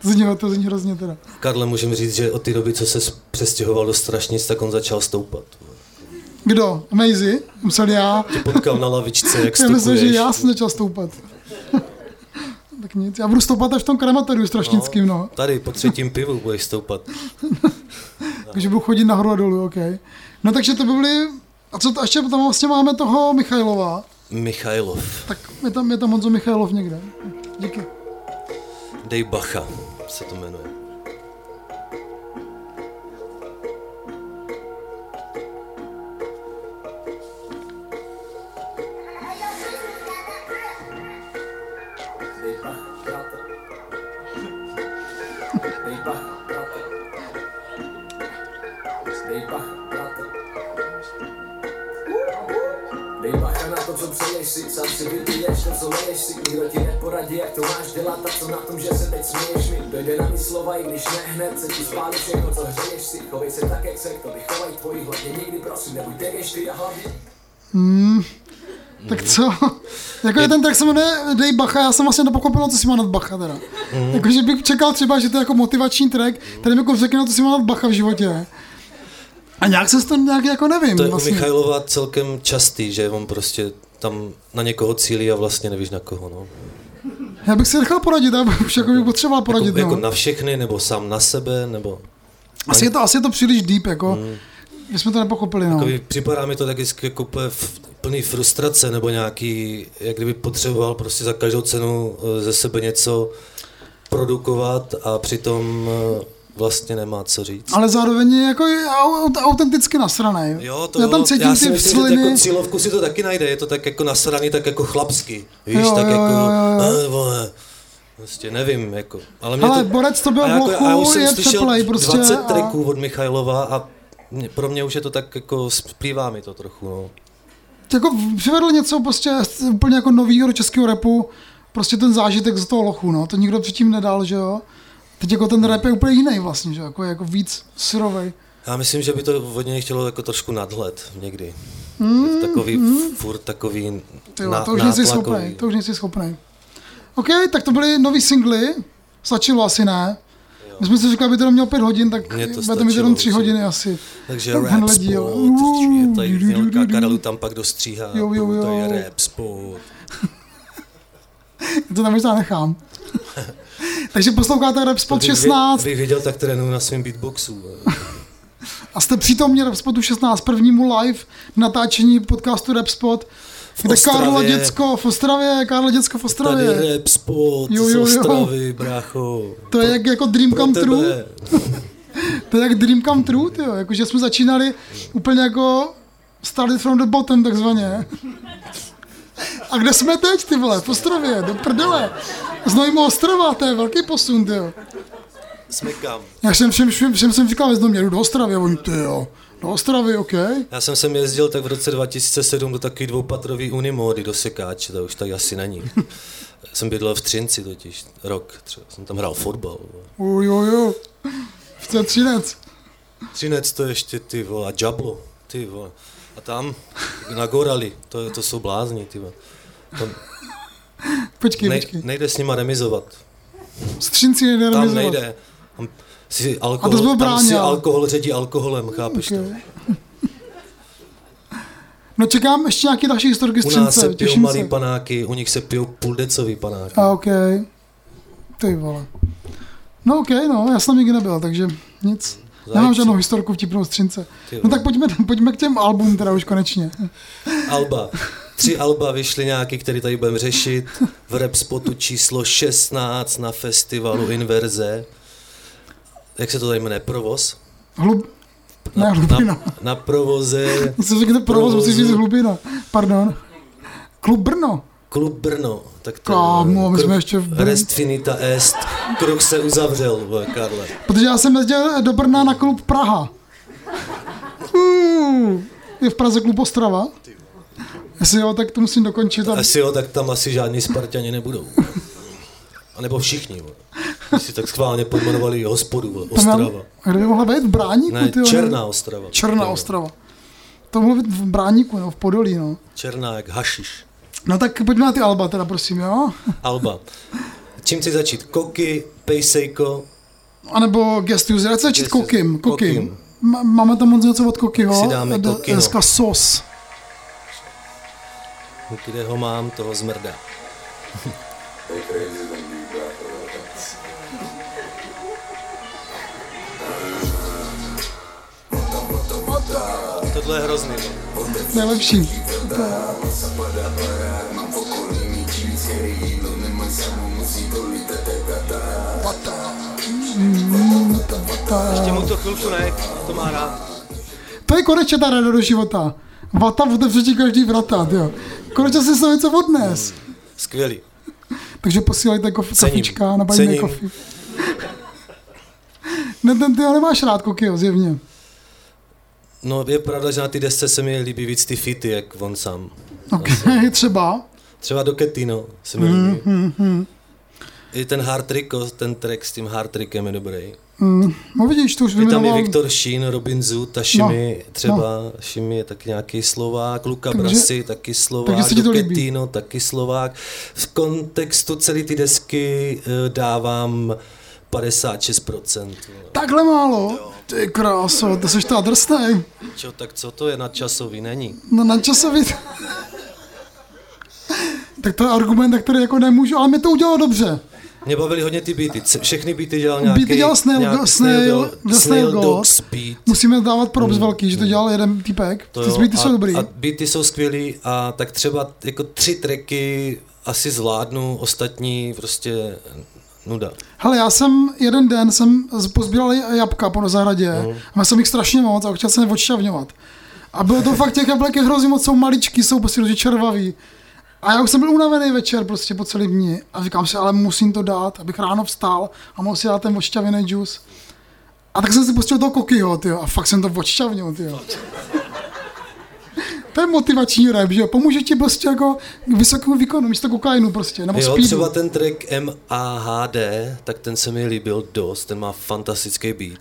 To zní, to zní hrozně teda. Karle můžeme říct, že od té doby, co se přestěhoval do Strašnic, tak on začal stoupat. Kdo? Maisie? Musel já. Tě potkal na lavičce, jak Já myslím, že já jsem začal stoupat. tak nic, já budu stoupat až v tom krematoriu strašnickým, no. Tady po třetím pivu budeš stoupat. Takže budu chodit nahoru a dolů, OK. No takže to by byly... A co to, ještě tam vlastně máme toho Michailova. Michailov. Tak je tam, je tam Honzo Michailov někde. Díky. Dej bacha se to jmenuje. Si, sám si vypiješ to, co leješ si, nikdo ti neporadí, jak to máš dělat a co na tom, že se teď směješ mi. Dojde na mi slova, i když ne hned, se ti spálí všechno, co hřeješ si, chovej se tak, jak se k tobě chovají tvoji, hlavně nikdy prosím, nebuď tegeš ty a hlavně Tak co? jako je ten track se jmenuje Dej Bacha, já jsem vlastně nepochopil, co si má nad Bacha teda. Mhm. Jakože bych čekal třeba, že to je jako motivační track, který mi jako řekne, co si má nad Bacha v životě. A nějak se to nějak jako nevím. To je u vlastně. Michailova celkem častý, že on prostě tam na někoho cílí a vlastně nevíš na koho. No. Já bych si nechal poradit, já bych jako bych potřeboval poradit. Jako, jako no. na všechny, nebo sám na sebe, nebo... asi, je to, asi je to příliš deep, jako. My jsme to nepochopili, no. Takový, připadá mi to taky jako plný frustrace, nebo nějaký, jak kdyby potřeboval prostě za každou cenu eh, ze sebe něco produkovat a přitom eh, vlastně nemá co říct. Ale zároveň je jako je au- autenticky nasranej. Jo, to já tam cítím já si ty myslím, že vsliny. jako cílovku si to taky najde, je to tak jako nasraný, tak jako chlapsky, víš, Jo, tak jo, jako, jo, jo. "Eh, vole, prostě nevím, jako, ale mě Ale to, Borec to byl a v jako, lochu, a já už jsem je slyšel přeplej prostě 20 a- tracků od Michailova a mě, pro mě už je to tak jako, splývá mi to trochu, no. jako přivedl něco prostě úplně jako novýho do českého repu, prostě ten zážitek z toho lochu, no, to nikdo předtím nedal, že jo. Teď jako ten rap je úplně jiný vlastně, že jo, jako, jako víc syrovej. Já myslím, že by to od něj chtělo jako trošku nadhled někdy. Mm, takový, mm. furt takový Ty jo, na, to už nejsi schopný, to už nejsi schopný. OK, tak to byly nový singly, stačilo asi ne. My jsme si říkali, aby to nemělo pět hodin, tak Mně to bude to mít jenom tři hodiny asi. Takže Tak rap spot, díl. je tady Karelu tam pak dostříhá, Jo, jo, jo. to je rap spot. To tam možná nechám. Takže posloucháte Rap Spot Kdybych vě- 16 Bych viděl, tak trénuju na svém beatboxu. a jste přítomní Rap Spotu 16, prvnímu live natáčení podcastu Rap Spot, kde. Karlo Děcko v Ostravě, Karlo Děcko v Tady Ostravě. rap spot Jo, z jo, jo. Ostravy, brácho. To je jak jako Dream Come True. tebe. To je jak Dream Come True, tyjo. Jakože jsme začínali úplně jako started from the bottom, takzvaně. A kde jsme teď, ty vole? V Ostravě, do prdele. Z Nového Ostrova, to je velký posun, tyjo. Smekám. Já jsem všem, všem, všem jsem říkal, mě, jdu do Ostravy, a oni, ty jo, Do Ostravy, OK. Já jsem sem jezdil tak v roce 2007 do takový dvoupatrový unimódy do Sekáče, to už tady asi není. jsem bydlel v Třinci totiž, rok třeba, jsem tam hrál fotbal. Uj, uj, uj. V ten Třinec. Třinec to ještě ty vole, a Džablo, ty vole. A tam na Gorali, to, to jsou blázni, ty vole. Tam Počkej, nej, počkej. nejde s nima remizovat. Z Třinci nejde Tam remizovat. nejde. Tam si A to alkohol, byl tam si alkohol ředí alkoholem, chápeš to? Okay. No čekám ještě nějaké další historky z U nás se pijou malý se. panáky, u nich se pijou půldecový panáky. A OK. Ty vole. No OK, no, já jsem tam nikdy nebyl, takže nic. Nemám Zajíc. žádnou historku vtipnou z Třince. Ty No tak pojďme, pojďme k těm album teda už konečně. Alba. Tři alba vyšly nějaký, který tady budeme řešit. V rap spotu číslo 16 na festivalu Inverze. Jak se to tady jmenuje? Provoz? Hlub... Ne, Na, hlubina. na, na provoze Co řekněte provoz, musíš říct hlubina. Pardon. Klub Brno. Klub Brno. Tak to, Kámo, my jsme ještě v Brně. Rest finita est. Kruh se uzavřel, vole, Karle. Protože já jsem jezdil do Brna na klub Praha. Uh, je v Praze klub Ostrava? Jestli jo, tak to musím dokončit. A... Asi jo, tak tam asi žádní Spartani nebudou. A nebo všichni. Když si tak schválně pojmenovali hospodu, Ostrava. A kde by mohla být? V Bráníku? Ne, tyjo, Černá Ostrava. Černá Ostrava. To mohlo být v Bráníku, no, v Podolí, no. Černá jak hašiš. No tak pojďme na ty Alba teda, prosím, jo? Alba. Čím chci začít? Koky, Pejsejko, A nebo se začít. Kokim. Kokim. Máme tam moc něco od Kokyho. Si dáme Kokino. Dneska sos. Kde ho mám, toho zmrda. Tohle je hrozný. no. Nejlepší. Ještě mu to chvilku ne, to má rád. To je konečně ta rada do života. Vata otevře ti každý vrata, jo. Konečně si se něco odnes. Skvělý. Takže posílejte kof- Cením. kafička na Buy Me Cením. Coffee. Ne, ten ty ho nemáš rád, Kokio, zjevně. No je pravda, že na ty desce se mi líbí víc ty fity, jak on sám. Ok, třeba. Třeba do Ketino se mi líbí. I ten Hard Tricko, ten track s tím Hard Trickem je dobrý. Mm, no vidíš, to už Je tam i. Viktor Šín, Robin Zud, a Šimi, no, třeba no. Šimi je taky nějaký Slovák, Luka Takže- Brasi, taky Slovák, takže. Dukettino, taky Slovák. V kontextu celé ty desky eh, dávám 56%. Takhle málo? Ty kráso, to jsi ta drsnej. Čo, tak co to je nadčasový? Není. No na časový... tak to je argument, na který jako nemůžu, ale mi to udělalo dobře. Mě bavily hodně ty beaty. Všechny beaty dělal nějaký... Beaty dělal Snail- nějak- Snail- Snail, Snail Snail God. Dogs beat. Musíme dávat props velký, že to dělal jeden týpek. To Ty jo, beaty a, jsou dobrý. A beaty jsou skvělý a tak třeba jako tři tracky asi zvládnu, ostatní prostě nuda. Hele, já jsem jeden den jsem pozbíral jabka po zahradě a měl jsem jich strašně moc a chtěl jsem je odšťavňovat. A bylo to fakt těch jablek je hrozně moc, jsou maličký, jsou prostě červavý. A já už jsem byl unavený večer prostě po celý dní a říkám si, ale musím to dát, abych ráno vstal a mohl si dát ten odšťavený džus. A tak jsem si pustil toho kokyho, tyjo, a fakt jsem to odšťavnil, tyjo. To je motivační rap, že jo? Pomůže ti prostě jako k vysokému výkonu, místo kokainu prostě, nebo Jo, speedu. třeba ten track MAHD, tak ten se mi líbil dost, ten má fantastický beat.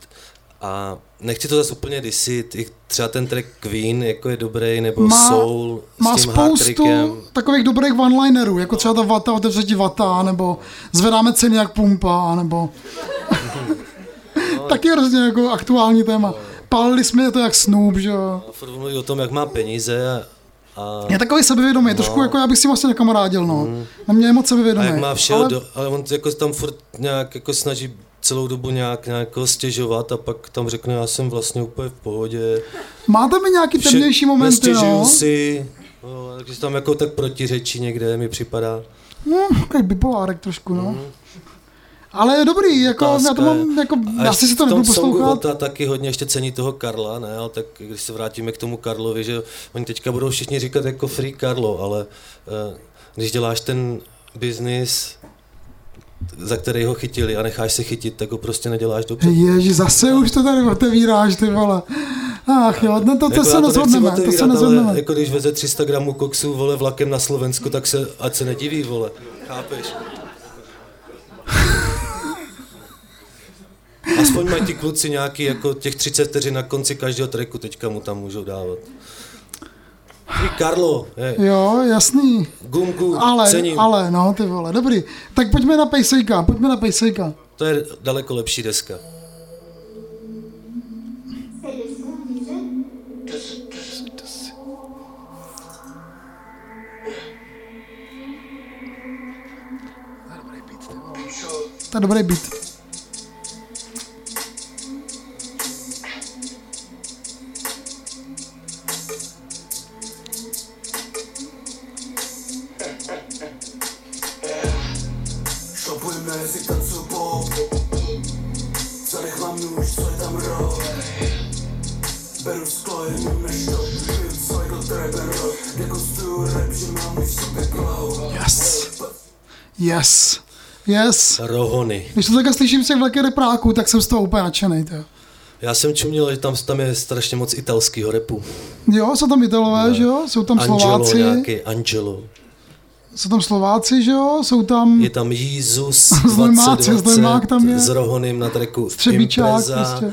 A nechci to zase úplně disit, i třeba ten track Queen jako je dobrý, nebo Má- Soul má s tím spoustu takových dobrých one-linerů, jako třeba ta vata, otevře ti vata, nebo zvedáme ceny jak pumpa, nebo taky hrozně jako aktuální téma. Pálili jsme to jak Snoop, že jo. A furt mluví o tom, jak má peníze a, a, Je takový sebevědomý, trošku jako já bych si vlastně nekamarádil, no. Na mě je moc a sebevědomý. jak má všeho, ale ale... Do, ale on jako tam furt nějak jako snaží celou dobu nějak, nějak stěžovat a pak tam řekne, já jsem vlastně úplně v pohodě. máte mi nějaký temnější momenty, no. si, no, takže tam jako tak protiřečí někde mi připadá. No, takový bipolárek trošku, no. Ale je dobrý, jako já to. Otázka mám, jako, A já ještě si to nebudu poslouchat. Vota taky hodně ještě cení toho Karla, ne? Ale tak když se vrátíme k tomu Karlovi, že oni teďka budou všichni říkat jako free Karlo, ale uh, když děláš ten biznis, za který ho chytili a necháš se chytit, tak ho prostě neděláš dobře. Ježi, zase už to tady otevíráš, ty vole. Ach jo, no to, to Jako se nezhodneme, to se nezhodneme. ale jako když veze 300 gramů koksu, vole, vlakem na Slovensku, tak se, ať se nediví, vole. Chápeš? Aspoň mají ty kluci nějaký, jako těch 30 vteřin na konci každého tracku, teďka mu tam můžou dávat. Ty Karlo, je, Jo, jasný. gumku, Ale, cením. ale, no ty vole, dobrý. Tak pojďme na Pejsejka, pojďme na Pejsejka. To je daleko lepší deska. To je dobrý beat. Yes. Yes. Rohony. Když to takhle slyším z těch velkých repráků, tak jsem z toho úplně nadšený. To. Já jsem čuměl, že tam, tam je strašně moc italského repu. Jo, jsou tam Italové, že jo? Jsou tam Angelo Slováci. nějaký, Angelo. Jsou tam Slováci, že jo? Jsou tam Je tam Jízus Znojmák, 2020 Znojmák tam je. s Rohonym na treku Třebíčák Impreza. prostě.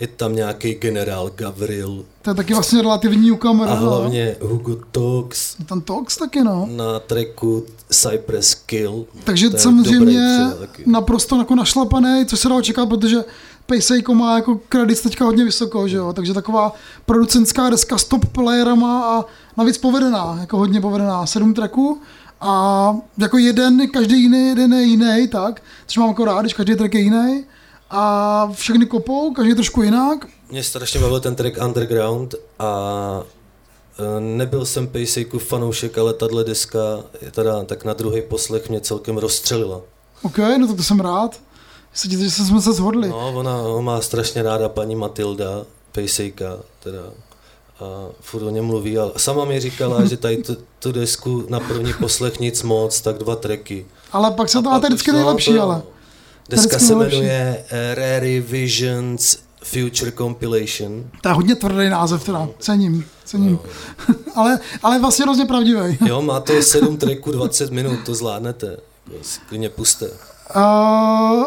Je tam nějaký generál Gavril To je taky vlastně relativní newcomer. a no. hlavně Hugo Tox Je tam Tox taky, no. na treku Cypress Kill. Takže To samozřejmě naprosto jako našlapaný, co se dá očekávat, protože Paysejko má jako kredit teďka hodně vysoko, že jo? takže taková producentská deska s top playerama a navíc povedená, jako hodně povedená, sedm tracků a jako jeden, každý jiný, jeden je jiný, tak, což mám jako rád, když každý track je jiný a všechny kopou, každý trošku jinak, Mě strašně bavil ten track Underground a e, nebyl jsem Paysejku fanoušek, ale tahle deska je teda tak na druhý poslech mě celkem rozstřelila. ok, no to, to jsem rád, že, že jsme se shodli. No, ona ho má strašně ráda paní Matilda, Pejsejka, teda. A furt o něm mluví. A sama mi říkala, že tady tu, tu desku na první poslech nic moc, tak dva tracky. Ale pak se to, a to je vždycky no, nejlepší, to- ale. Deska se jmenuje eh, Rare Visions Future Compilation. To je hodně tvrdý název teda, cením, cením. ale, ale vlastně hrozně pravdivý. Jo, má to 7 tracků, 20 minut, to zvládnete. Si Klidně puste. A,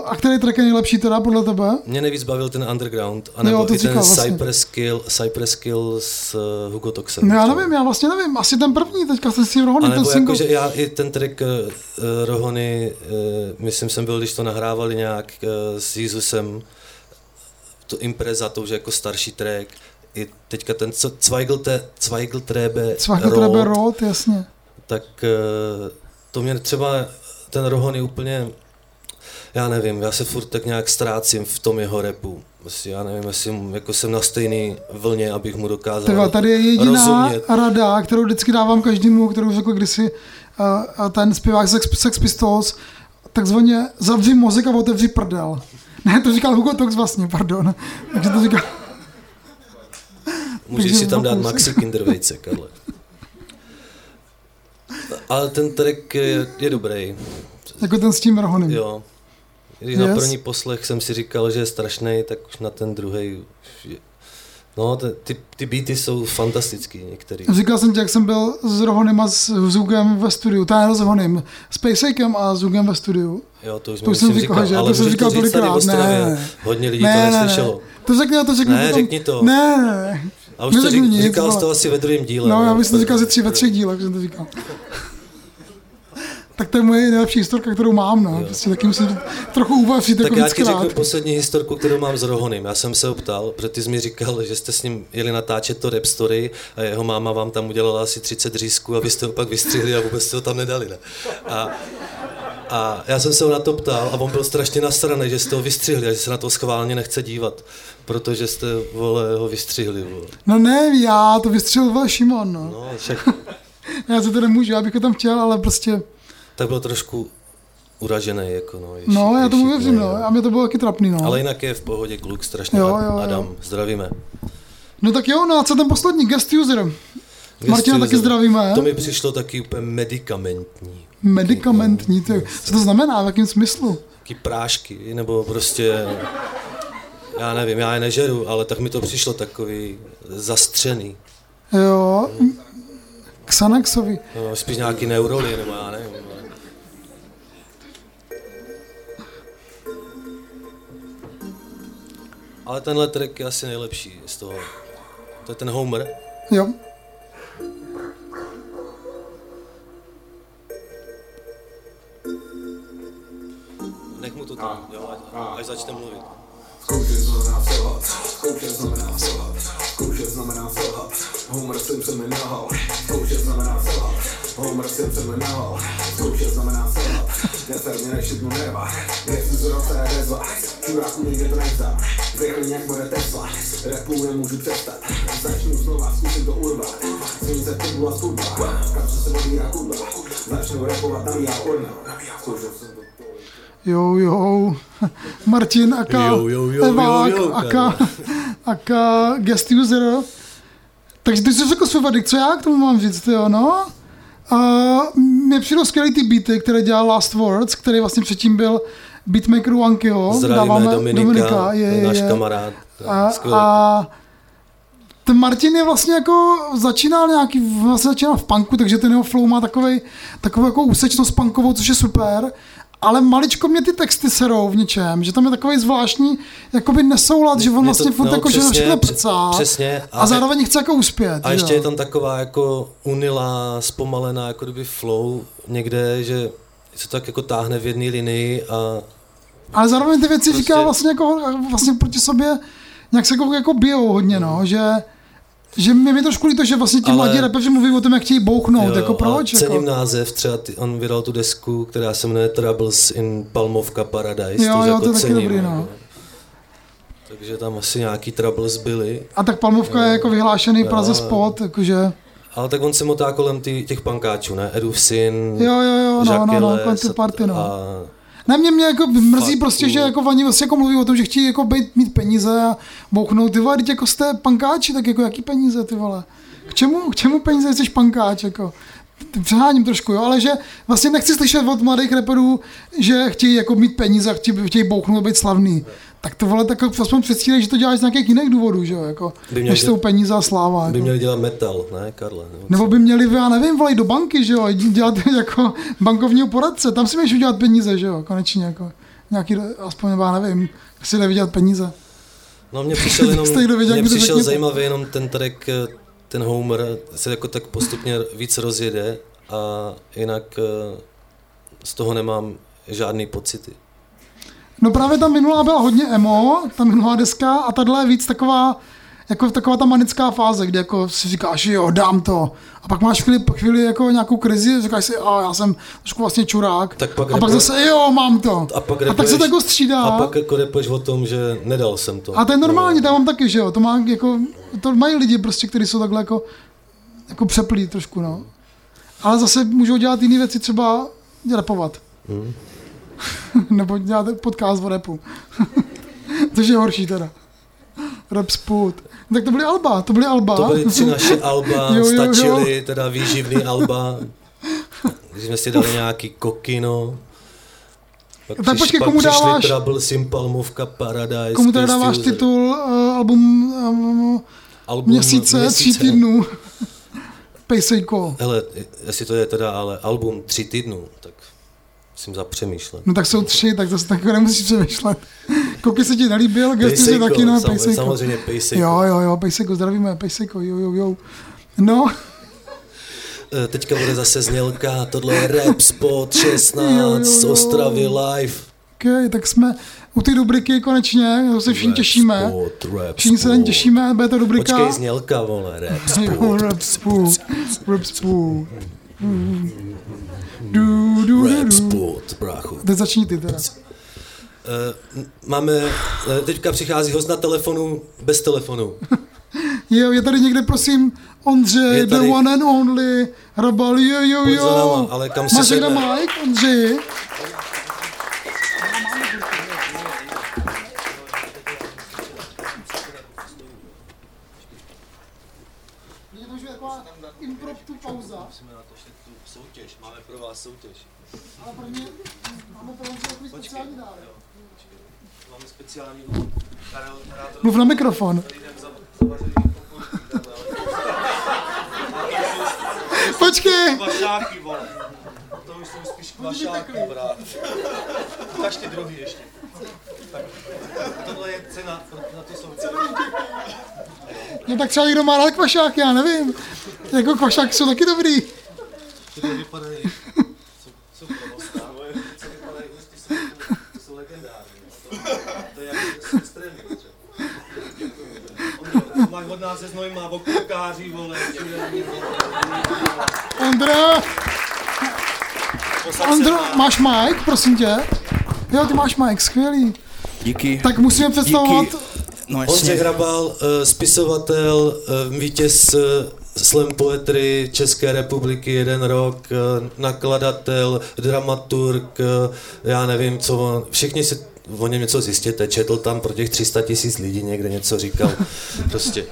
a který track je nejlepší teda podle tebe? Mě nejvíc bavil ten Underground, Jo, anebo to i ten říkal vlastně. Cypress Kill, Cypress Kill s uh, Hugo Toxem. No já třeba. nevím, já vlastně nevím, asi ten první, teďka jsem si A rohoný ten single. jako, já i ten track uh, Rohony, uh, myslím jsem byl, když to nahrávali nějak uh, s Jezusem, to Impreza, to už je jako starší track, i teďka ten co, Zweigl, te, Zweigl Trebe, Svachel Road, Trebe Road, jasně. tak uh, to mě třeba ten Rohony úplně, já nevím, já se furt tak nějak ztrácím v tom jeho repu. Prostě já nevím, jestli jako jsem na stejný vlně, abych mu dokázal Tyhle, tady je jediná rozumět. rada, kterou vždycky dávám každému, kterou řekl kdysi uh, a ten zpěvák Sex, Sex Pistols, takzvaně zavři mozek a otevři prdel. Ne, to říkal Hugo Tox vlastně, pardon. Takže to říkal, Můžeš si tam dát. Maxi Kindervejce, Karle. Ale ten track je, je dobrý, jako ten s tím Rohonem. jo. Když na Yes. první poslech jsem si říkal, že je strašný, tak už na ten druhý. No, ty, ty beaty jsou fantastický některý. Říkal jsem ti, jak jsem byl s Rohonem a s Zugem ve studiu, to je s Rohonem, s Paysakem a Zugem ve studiu. Jo, to už To jsem myslím říkal, že? ale To jsem říkal říct tady v ne, ne. Hodně lidí to neslyšelo. To řekni, já to řeknu Ne, potom. řekni to. Ne, ne, ne. A už to řík, nic, říkal jsi to asi ve druhém díle. No, já ne? bych to říkal ze tři, ve třech dílech, jsem to říkal. Tak to je moje nejlepší historka, kterou mám, no. Prostě taky musím trochu uvavřít, Tak jako já ti řeknu poslední historku, kterou mám s Rohonem. Já jsem se ho ptal, protože ty jsi mi říkal, že jste s ním jeli natáčet to rap story a jeho máma vám tam udělala asi 30 řízků a vy jste ho pak vystřihli a vůbec jste ho tam nedali. Ne? A, a já jsem se ho na to ptal a on byl strašně nasraný, že jste ho vystřihli a že se na to schválně nechce dívat, protože jste vole, ho vystřihli. Vole. No ne, já, to vystřelil Šimon, no. No, však, Já se to nemůžu, já bych ho tam chtěl, ale prostě, tak byl trošku uražený. Jako, no, ješi, no, já tomu věřím, no. A mě to bylo taky trapný, no. Ale jinak je v pohodě kluk, strašně Jo, jo, jo, jo. Adam, zdravíme. No tak jo, no a co ten poslední, guest user. Martina Guest taky user. zdravíme. To mi přišlo taky úplně medikamentní. Medikamentní, to, co to znamená, v jakém smyslu? Taky prášky, nebo prostě... Já nevím, já je nežeru, ale tak mi to přišlo takový zastřený. Jo, Xanaxovi. No, spíš nějaký neuroly, nebo já nevím. Ale- tenhle track je asi nejlepší z toho. To je ten Homer. Jo. Nech mu to tam, jo, ať- až začne mluvit. Zkoušet znamená selhat, zkoušet znamená selhat, zkoušet znamená selhat, Homer Simpson mi nahal, zkoušet znamená selhat, Homer Simpson mi nahal, zkoušet znamená selhat, neser mě nešitnu nerva, nechci zrovna to je rezva, čuráku nikde to nezdá, řekli nějak bude Tesla, repu nemůžu přestat, začnu znova, zkusím to urvat, slunce tybu a skudba, kapře se odbírá kudla, začnu repovat na já to Jo, jo. Martin aka Jo, jo, jo, Evák, jo, jo, aka, aka guest user. Takže ty jsi řekl svůj verdikt, co já k tomu mám říct, jo, no? A mně přijdou skvělý ty beaty, které dělal Last Words, který vlastně předtím byl beatmaker Wankyho. Zdravíme Dominika, Dominika je, je, náš je. kamarád. A, Skvělý. a ten Martin je vlastně jako začínal nějaký, vlastně začínal v punku, takže ten jeho flow má takovej, takovou jako úsečnost punkovou, což je super, ale maličko mě ty texty serou v něčem, že tam je takový zvláštní jakoby nesoulad, že on Mě vlastně to- furt no, jako, že přesně, všechno pře- prcá přesně. a, zároveň chce jako uspět. A že ještě jo. je tam taková jako unilá, zpomalená jako kdyby flow někde, že se to tak jako táhne v jedné linii a Ale zároveň ty věci Prostě- říká vlastně jako vlastně proti sobě nějak se jako, jako bijou hodně, no, že že mi mi trošku líto, že vlastně ti Ale- mladí rapeři mluví o tom, jak chtějí bouchnout, jo, jako proč? cením Jako? název, třeba ty, on vydal tu desku, která se jmenuje Troubles in Palmovka Paradise. Jo, to jo, jako to je taky cením, dobrý, no. Takže tam asi nějaký troubles byly. A tak Palmovka je jako vyhlášený v Praze Jo. spot, jakože, Ale tak on se motá kolem ty, těch pankáčů, ne? Edův syn, jo, jo, jo, no, no, no, kolem ty party, no. a Ne, mě, mě jako mrzí Fuck prostě, že jako oni vlastně jako mluví o tom, že chtějí jako být, mít peníze a bouchnout, ty vole, teď jako jste pankáči, tak jako jaký peníze, ty vole. K čemu, k čemu peníze jsi pankáč, jako. Přeháním trošku, jo, ale že vlastně nechci slyšet od mladých reperů, že chtějí jako mít peníze a chtějí, chtějí bouchnout a být slavný. Tak to vole, tak aspoň předstírej, že to děláš z nějakých jiných důvodů, že jo, jako, By než jsou peníze a sláva. by Jako. měli dělat metal, ne, Karle? Nebo Nebo by měli, já nevím, volej do banky, že jo, dělat jako bankovního poradce, tam si můžeš udělat peníze, že jo, konečně, jako nějaký, aspoň, já nevím, si jde vydělat peníze. No mně přišel jenom, to přišel řekněte? zajímavý jenom ten track, eh, ten Homer se jako tak postupně víc rozjede a jinak eh, z toho nemám žádný pocity. No právě ta minulá byla hodně emo, ta minulá deska, a tahle je víc taková, jako taková ta manická fáze, kde jako si říkáš, jo, dám to. A pak máš chvíli, chvíli jako nějakou krizi, říkáš si, a já jsem trošku vlastně čurák. Tak pak a pak zase, jo, mám to. A pak a tak se to jako střídá. A pak jako repuješ o tom, že nedal jsem to. A to je normální, No. to mám taky, že jo, to má jako, to mají lidi prostě, kteří jsou takhle jako, jako přeplí trošku, no. Ale zase můžou dělat jiné věci, třeba rapovat. Hmm. Nebo dělat podcast o repu. Což je horší teda. Rap sput. Tak to byly alba, to byly alba. To byly tři naše alba, Jo, jo, jo. stačily, teda výživný alba. Když jsme si dali nějaký kokino. Pak, Tak počkej, komu pak přišli dáváš- Trouble, Simpalmovka, Paradise. Komu teda dáváš User. titul uh, album um, Album měsíce, tří týdnů? Pejsejko. Hele, jestli to je teda ale album tři týdnů, tak musím zapřemýšlet. No tak jsou tři, tak to se tak nemusíš přemýšlet. Koky se ti nelíbil, gesty si Pejsejko, taky, no, sam- Pejsejko. samozřejmě Pejsejko. Jo, jo, jo, Pejsejko, zdravíme, Pejsejko, jo, jo, jo. No, Eh, Teďka bude zase znělka, tohle je Rap Spot 16 Jo, jo, jo. Ostravy live. okay, tak jsme u té rubriky konečně, to se všichni Rap těšíme. Spot, Rap Všichni se na ní Spot. těšíme, bude to rubrika. Počkej, znělka, vole, Rap Jo, Spot. rap spů, rap spů. Du, du, du, Rap du. Spot, brácho. Teď začni ty teda. Eh, Máme, eh, teďka přichází host na telefonu, bez telefonu. Jo, je tady někde, prosím, Ondřej, the one and only, Rabal, jo, jo, jo. náma, ale kam si Máš někde sedne? Mic, Ondřej? impromptu pauza, Soutěž, máme pro vás soutěž. ale první máme pro Ondřeje takový speciální dárek. Máme speciální Karel, Mluv na mikrofon. Počkej. Kvašáky, vole. To už jsou spíš kvašáky, brát. Ukaž ty druhý ještě. Tak, tohle je cena, na ty jsou. No tak třeba někdo má rád kvašák, já nevím. Jako kvašáky jsou taky dobrý. Tyhle vypadají, jsou, jsou pravostá, co vypadají hustý, jsou, to jsou legendární. To, to je jak z extrémní, Ondro, Máš od nás se vole. Ondra, Ondro, máš mic, prosím tě? Jo, ty máš mic, skvělý. Díky. Tak musíme představovat, Díky. No Ondřej. Hrabal, eh, spisovatel, eh, vítěz eh, slam poetry České republiky jeden rok, eh, nakladatel, dramaturg, eh, já nevím co, on- všichni si o něm něco zjistěte, četl tam pro těch 300 tisíc lidí někde něco říkal, prostě.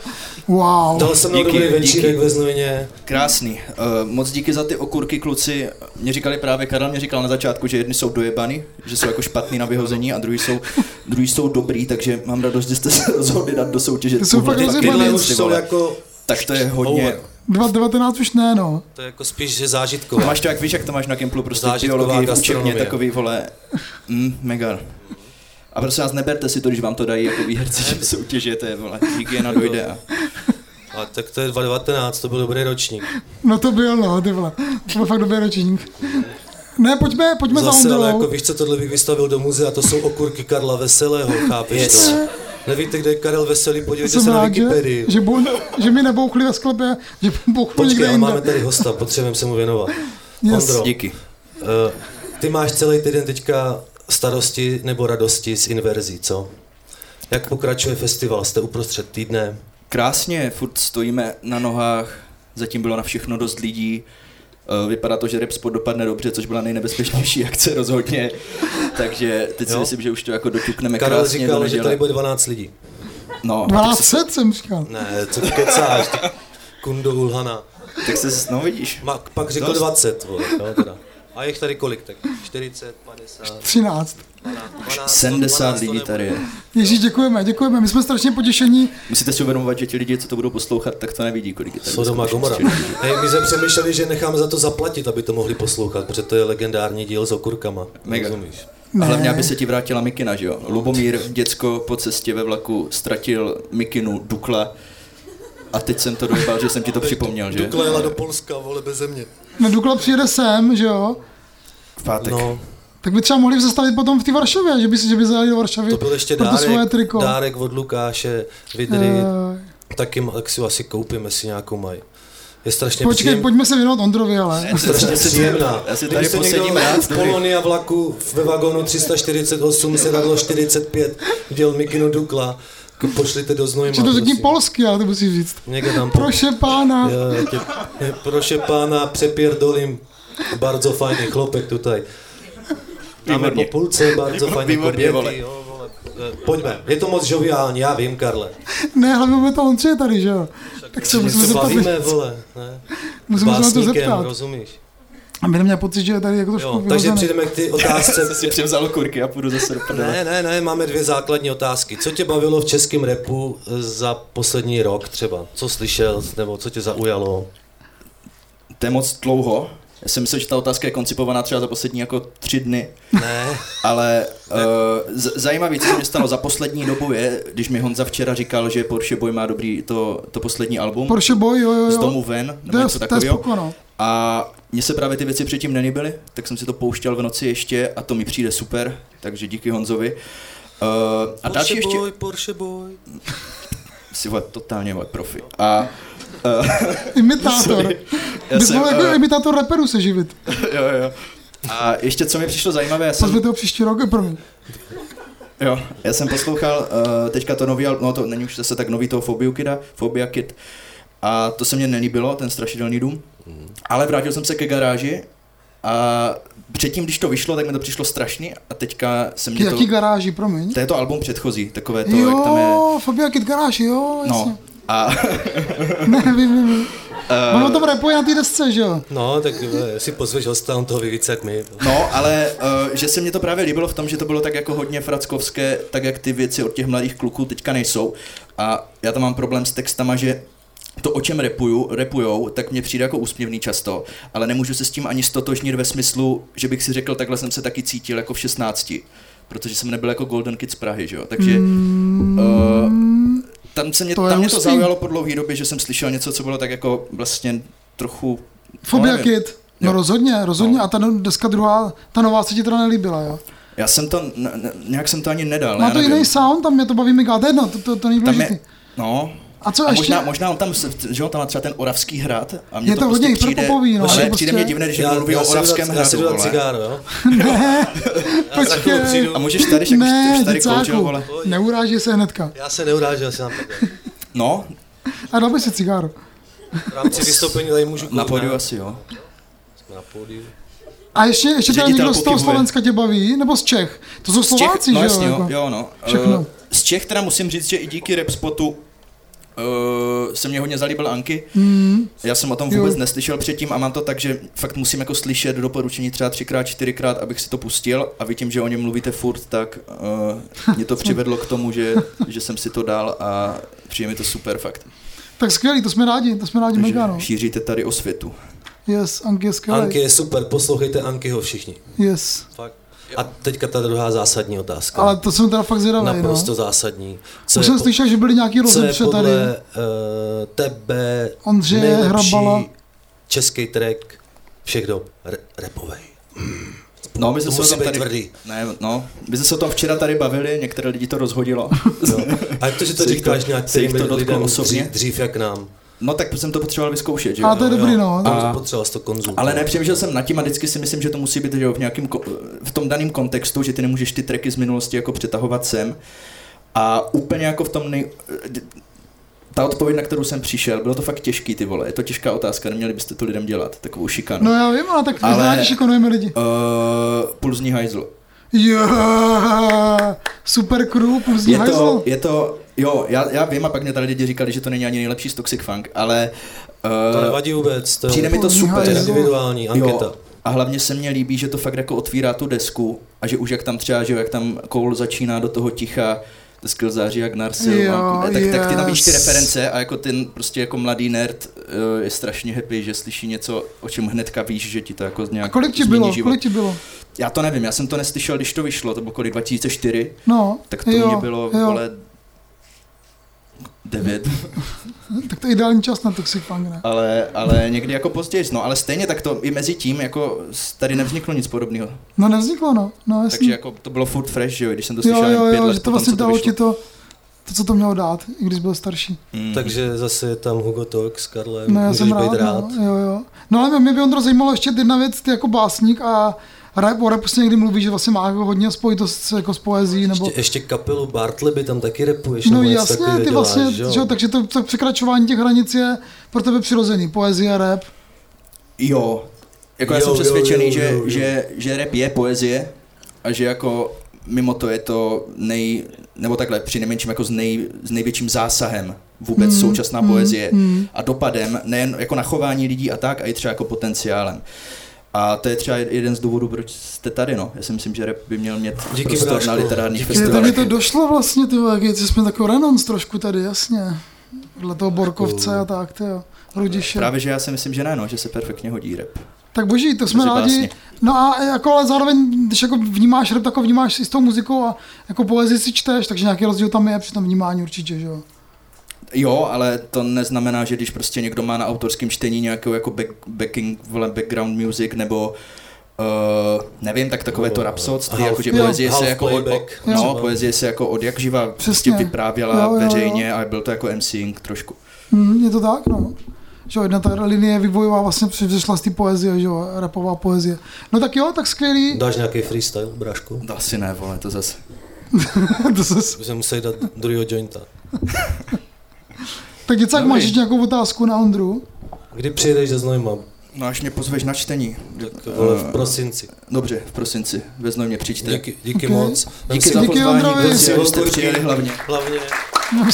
wow. Dal jsem Díky, dobrý večírek díky. ve Znojmě, Krásný. Uh, moc díky za ty okurky, kluci. Mě říkali právě, Karel mě říkal na začátku, že jedni jsou dojebany, že jsou jako špatný na vyhození a druhý jsou, druhý jsou dobrý, takže mám radost, že jste se rozhodli dát do soutěže. Ty jsou fakt už jsou jako, Tak to je hodně... over. 2019 už ne, no. to je jako spíš že zážitková. Máš to jak víš, jak to máš na Gimplu, prostě Zážitková biologii v učebně, takový, vole, mm, mega. A prosím vás, neberte si to, když vám to dají jako výherci, že soutěže, to je, vole, hygiena dojde a... A tak to je 2019, to byl dobrý ročník. No to byl, no, ty vole. To byl fakt dobrý ročník. Ne, pojďme, pojďme za Zase, ale Ondrou. jako víš co, tohle bych vystavil do muzea, to jsou okurky Karla Veselého, chápeš Yes. to? Nevíte, kde je Karel Veselý, podívejte Jsem se na rád, že, Wikipedii. že, bu, že mi nebouchli ve sklepě, že bouchli Počkej, někde ale jinde. máme tady hosta, potřebujeme se mu věnovat. Yes. Ondro, Díky. eh, ty máš celý týden teďka starosti nebo radosti z inverzí, co? Jak pokračuje festival? Jste uprostřed týdne? Krásně, furt stojíme na nohách, zatím bylo na všechno dost lidí. Eh, Vypadá to, že Repspot dopadne dobře, což byla nejnebezpečnější akce rozhodně. Takže teď si Jo. myslím, že už to jako doťukneme Karel krásně do říkal, že neděle. tady bude 12 lidí. No, tak se, 1200 jsem říkal. Ne, co ty kecáš, ty kundo Ulhana. tak se, no vidíš. Ma, pak řekl Dost. 20, vole, jo, teda. A jich tady kolik, tak 40, 50, 13. 12, 70 12 to lidí tady je. Ježíš, děkujeme, děkujeme. My jsme strašně potěšení. Musíte si uvědomovat, že ti lidi, co to budou poslouchat, tak to nevidí, kolik je tady. Sodoma Gomora. Hej, my jsme přemýšleli, že necháme za to zaplatit, aby to mohli poslouchat, protože to je legendární díl s okurkama. Mega. Rozumíš? A hlavně, aby se ti vrátila Mikina, že jo? Lubomír, děcko, po cestě ve vlaku ztratil Mikinu Dukla a teď jsem to dojebal, že jsem ti to připomněl, že? Dukla jela do Polska, vole, beze mě. Na Dukla přijede sem, že jo? V pátek. No, Tak by třeba mohli zastavit potom v té Varšavě, že by si, že by zajeli do Varšavy. to byl ještě pro to svoje dárek, triko. dárek od Lukáše, Vidry, Eh, taky tak si asi koupím, jestli nějakou mají. Je strašně Počkej, příjem, pojďme se věnovat Ondrovi, ale. strašně příjemná. Já si tady se posedím rád, v Polonia vlaku ve vagónu 348 sedadlo 45 viděl Mikinu Dukla, pošlite do Znojma. Že to řekni prosím. polsky, ale to musíš říct. Někde tam. Proše pána. Jo, já tě, proše pána, přepierdolím, bardzo fajný chlopek tutaj. Máme po půlce bardzo fajný jo, vole. Eh, Pojďme, je to moc žoviální, já vím, Karle. Ne, hlavně máme to Ondře tady, že jo? Tak se musíme se zeptat. bavíme, vole, ne? Musíme se na to zeptat. rozumíš? A my neměl pocit, že je tady jako trošku Jo, takže vyhozený. přijdeme k ty otázce. si převzal kurky a půjdu zase do prdele. Ne, ne, ne, máme dvě základní otázky. Co tě bavilo v českém repu eh, za poslední rok třeba? Co slyšel, nebo co tě zaujalo? To je moc dlouho. Já si myslím, že ta otázka je koncipovaná třeba za poslední jako tři dny. Ne, Ale uh, z- zajímavý, co se mi stalo za poslední dobu je, když mi Honza včera říkal, že Porsche Boy má dobrý to, to poslední album. Porsche Boy, jo, jo, z jo. domu ven, nebo něco to je takového. spokojno. A mně se právě ty věci předtím nelíbily, tak jsem si to pouštěl v noci ještě a to mi přijde super, takže díky Honzovi. Uh, a další Porsche ještě... boy, Porsche boy. Si vole, totálně vole, profi. A Imitátor. já Bys jsem, mohl jako eh, imitátor reperu se živit. jo, jo. A ještě co mi přišlo zajímavé, já jsem, toho příští rok, eh, promiň. jo, já jsem poslouchal uh, teďka to nový, no to není už zase tak nový toho Phobia Kida, Phobia Kid, a to se mně nelíbilo, ten strašidelný dům, ale vrátil jsem se ke garáži a předtím, když to vyšlo, tak mi to přišlo strašný a teďka jsem mě to... Jaký garáži, promiň. To je to album předchozí, takové to, jak tam je... Jo, Fabia Kid garáž, jo, jasně. No, a Ne, vím, vím, vím. Eh, On o tom rapuje na té desce, že jo? No, tak eh, si pozveš hosta, on toho ví víc jak my. No, ale uh, že se mě to právě líbilo v tom, že to bylo tak jako hodně frackovské, tak jak ty věci od těch mladých kluků teďka nejsou. A já tam mám problém s textama, že to, o čem repuju, repujou, tak mě přijde jako úsměvný často, ale nemůžu se s tím ani stotožnit ve smyslu, že bych si řekl, takhle jsem se taky cítil jako v 16, protože jsem nebyl jako Golden Kid z Prahy, že jo, takže uh, tam, se mě, To tam mě to zaujalo po dlouhé době, že jsem slyšel něco, co bylo tak jako vlastně trochu... Fobia no. Kid. No Jo. rozhodně, rozhodně. No. A ta no- deska druhá, ta nová se ti teda nelíbila, jo? Já jsem to, nějak jsem to ani nedal, Má to jiný sound, tam mě to baví mega, to je jedno, to, to, to není Tam je, no, A co a ještě? možná, možná on tam, že on tam má třeba ten oravský hrad a mně Je to, to prostě hodně přijde, hyperpopový, no, ale že přijde prostě- mě divné, že Já, mluví já, o oravském já si jdu hradu, dát vole. cigáro, jo? ne, Já počkej. A můžeš tady, jak Ne, už tady koučil, vole. neuráží se hnedka. Já se neurážel, si nám. No, A by si cigáro. V rámci vystoupení tady můžu na pódiu asi jo. Jsme na pódiu. A ještě, ještě teda někdo z toho. Slovenska tě baví, nebo z Čech? To jsou Slováci, no že jasně, jo? jo, jako? jo, no. Uh, z Čech teda musím říct, že i díky Repspotu Uh, se mě hodně zalíbil Anky. Mm, Já jsem o tom Jo. vůbec neslyšel předtím a mám to tak, že fakt musím jako slyšet doporučení třeba třikrát, čtyřikrát, abych si to pustil a vy tím, že o něm mluvíte furt, tak uh, mě to přivedlo k tomu, že, že jsem si to dal a přijde mi to super fakt. tak skvělý, to jsme rádi, to jsme rádi Takže mega, no. šíříte tady o světu. Yes, Anky je skvělý. Anky je super, poslouchejte Ankyho všichni. Yes. Fakt. A teďka ta druhá zásadní otázka. Ale to jsem teda fakt zvědavý, Naprosto no. zásadní. Co Už jsem po- slyšel, že byly nějaký co je rozepře tady. podle uh, tebe Ondřeje nejlepší Hrabala. český track všech dob? Re- repovej. No, my jsme To se o tom tady... tvrdý. Ne, no, my jsme se o tom včera tady bavili, některé lidi to rozhodilo. No. A jak to, že to říkáš nějakým to lidem osobně? dřív, dřív jak nám? No tak jsem to potřeboval vyzkoušet, že A jo? to je dobrý, no. A A- potřeboval to konzultovat. Ale nepřemýšlel jsem nad tím a vždycky si myslím, že to musí být že jo, v nějakém ko- v tom daném kontextu, že ty nemůžeš ty tracky z minulosti jako přetahovat sem. A úplně jako v tom nej... Ta odpověď, na kterou jsem přišel, bylo to fakt těžký, ty vole. Je to těžká otázka, neměli byste to lidem dělat, takovou šikanu. No já vím, ale tak Ale- ale... rádi šikanujeme lidi. Uh, pulzní hajzl. Yeah, super crew, pulzní Je to, je to, jo, já, já vím a pak mě tady lidi říkali, že to není ani nejlepší z Toxic Funk, ale uh, To nevadí vůbec, to přijde je, mi to super. to je individuální anketa. Jo, a hlavně se mně líbí, že to fakt jako otvírá tu desku a že už jak tam třeba, že jak tam Cole začíná do toho ticha, září jak Narsil, Jo, tak, tak ty víš ty yes. reference a jako ten prostě jako mladý nerd eh, je strašně happy, že slyší něco, o čem hnedka víš, že ti to jako nějak A kolik ti bylo, život. kolik ti bylo? Já to nevím, já jsem to neslyšel, když to vyšlo, to bylo kolik 2004, No, tak to jo, mě bylo, jo. vole, 9, Tak to je ideální čas na Toxic Funk, ne? ale, ale někdy jako později, no ale stejně tak to i mezi tím, jako tady nevzniklo nic podobného. No nevzniklo, no. no jasný. Takže jako to bylo furt fresh, že jo, když jsem to jo, slyšel jo, pět jo, let že to vlastně dalo ti to, to, co to mělo dát, i když byl starší. Mm. Takže zase je tam Hugo Talk s Karlem, No já můžeš jsem rád, být rád. No, jo, jo. No ale mě by Ondro zajímalo ještě jedna věc, ty jako básník a rap, o rapu si někdy mluví, že vlastně má jako hodně spojitost s- jako s poezí, nebo... Ještě, ještě kapelu Bartleby tam taky repuješ, No jasně, ty děláš, vlastně, že jo? že jo, takže to, to překračování těch hranic je pro tebe přirozený, poezie, rap. Jo, jako já Jo, jsem jo, přesvědčený, jo, že, jo, jo. Že, že rap je poezie a že jako mimo to je to nej, nebo takhle při nejmenším jako s, nej, s největším zásahem vůbec Mm, současná mm, poezie mm. a dopadem nejen jako na chování lidí a tak, a i třeba jako potenciálem. A to je třeba jeden z důvodů, proč jste tady, no. Já si myslím, že rap by měl mít Díky, prostor bráško. na literárních Díky. Je, to mi festivalech. to došlo vlastně, ty jak jsme takový renons trošku tady, jasně. Podle toho Borkovce a tak, ty jo. Rudiše. Právě, že já si myslím, že ne, no, že se perfektně hodí rap. Tak boží, to jsme rádi. básně. No a jako ale zároveň, když jako vnímáš rap, tak ho vnímáš i s tou muzikou a jako poezii si čteš, takže nějaký rozdíl tam je při tom vnímání určitě, že jo. Jo, ale to neznamená, že když prostě někdo má na autorském čtení nějakou jako back, backing, vole, background music nebo Uh, nevím, tak takové to rapsodství, jako že jo, poezie se jako od, playback. no, Jo. poezie se jako od jak živa prostě Přesně. vyprávěla Jo, jo, jo. veřejně a byl to jako MCing trošku. Hmm, je to tak, no. Že jo, jedna ta linie vývojová vlastně přešla z té poezie, že jo, rapová poezie. No tak jo, tak skvělý. Dáš nějaký freestyle, brášku? To asi ne, vole, to zase. to se, By se museli dát druhého jointa. tak Dobrý. máš ještě nějakou otázku na Ondru? Kdy přijedeš do Znojma? No až mě pozveš na čtení. Tak, vole, v Eh, prosinci. Dobře, v prosinci, ve Znojmě přijďte. Díky, díky Ok. moc. Vem Díky Díky pozvání, Ondrovi. že jste přijeli hlavně. Hlavně. No,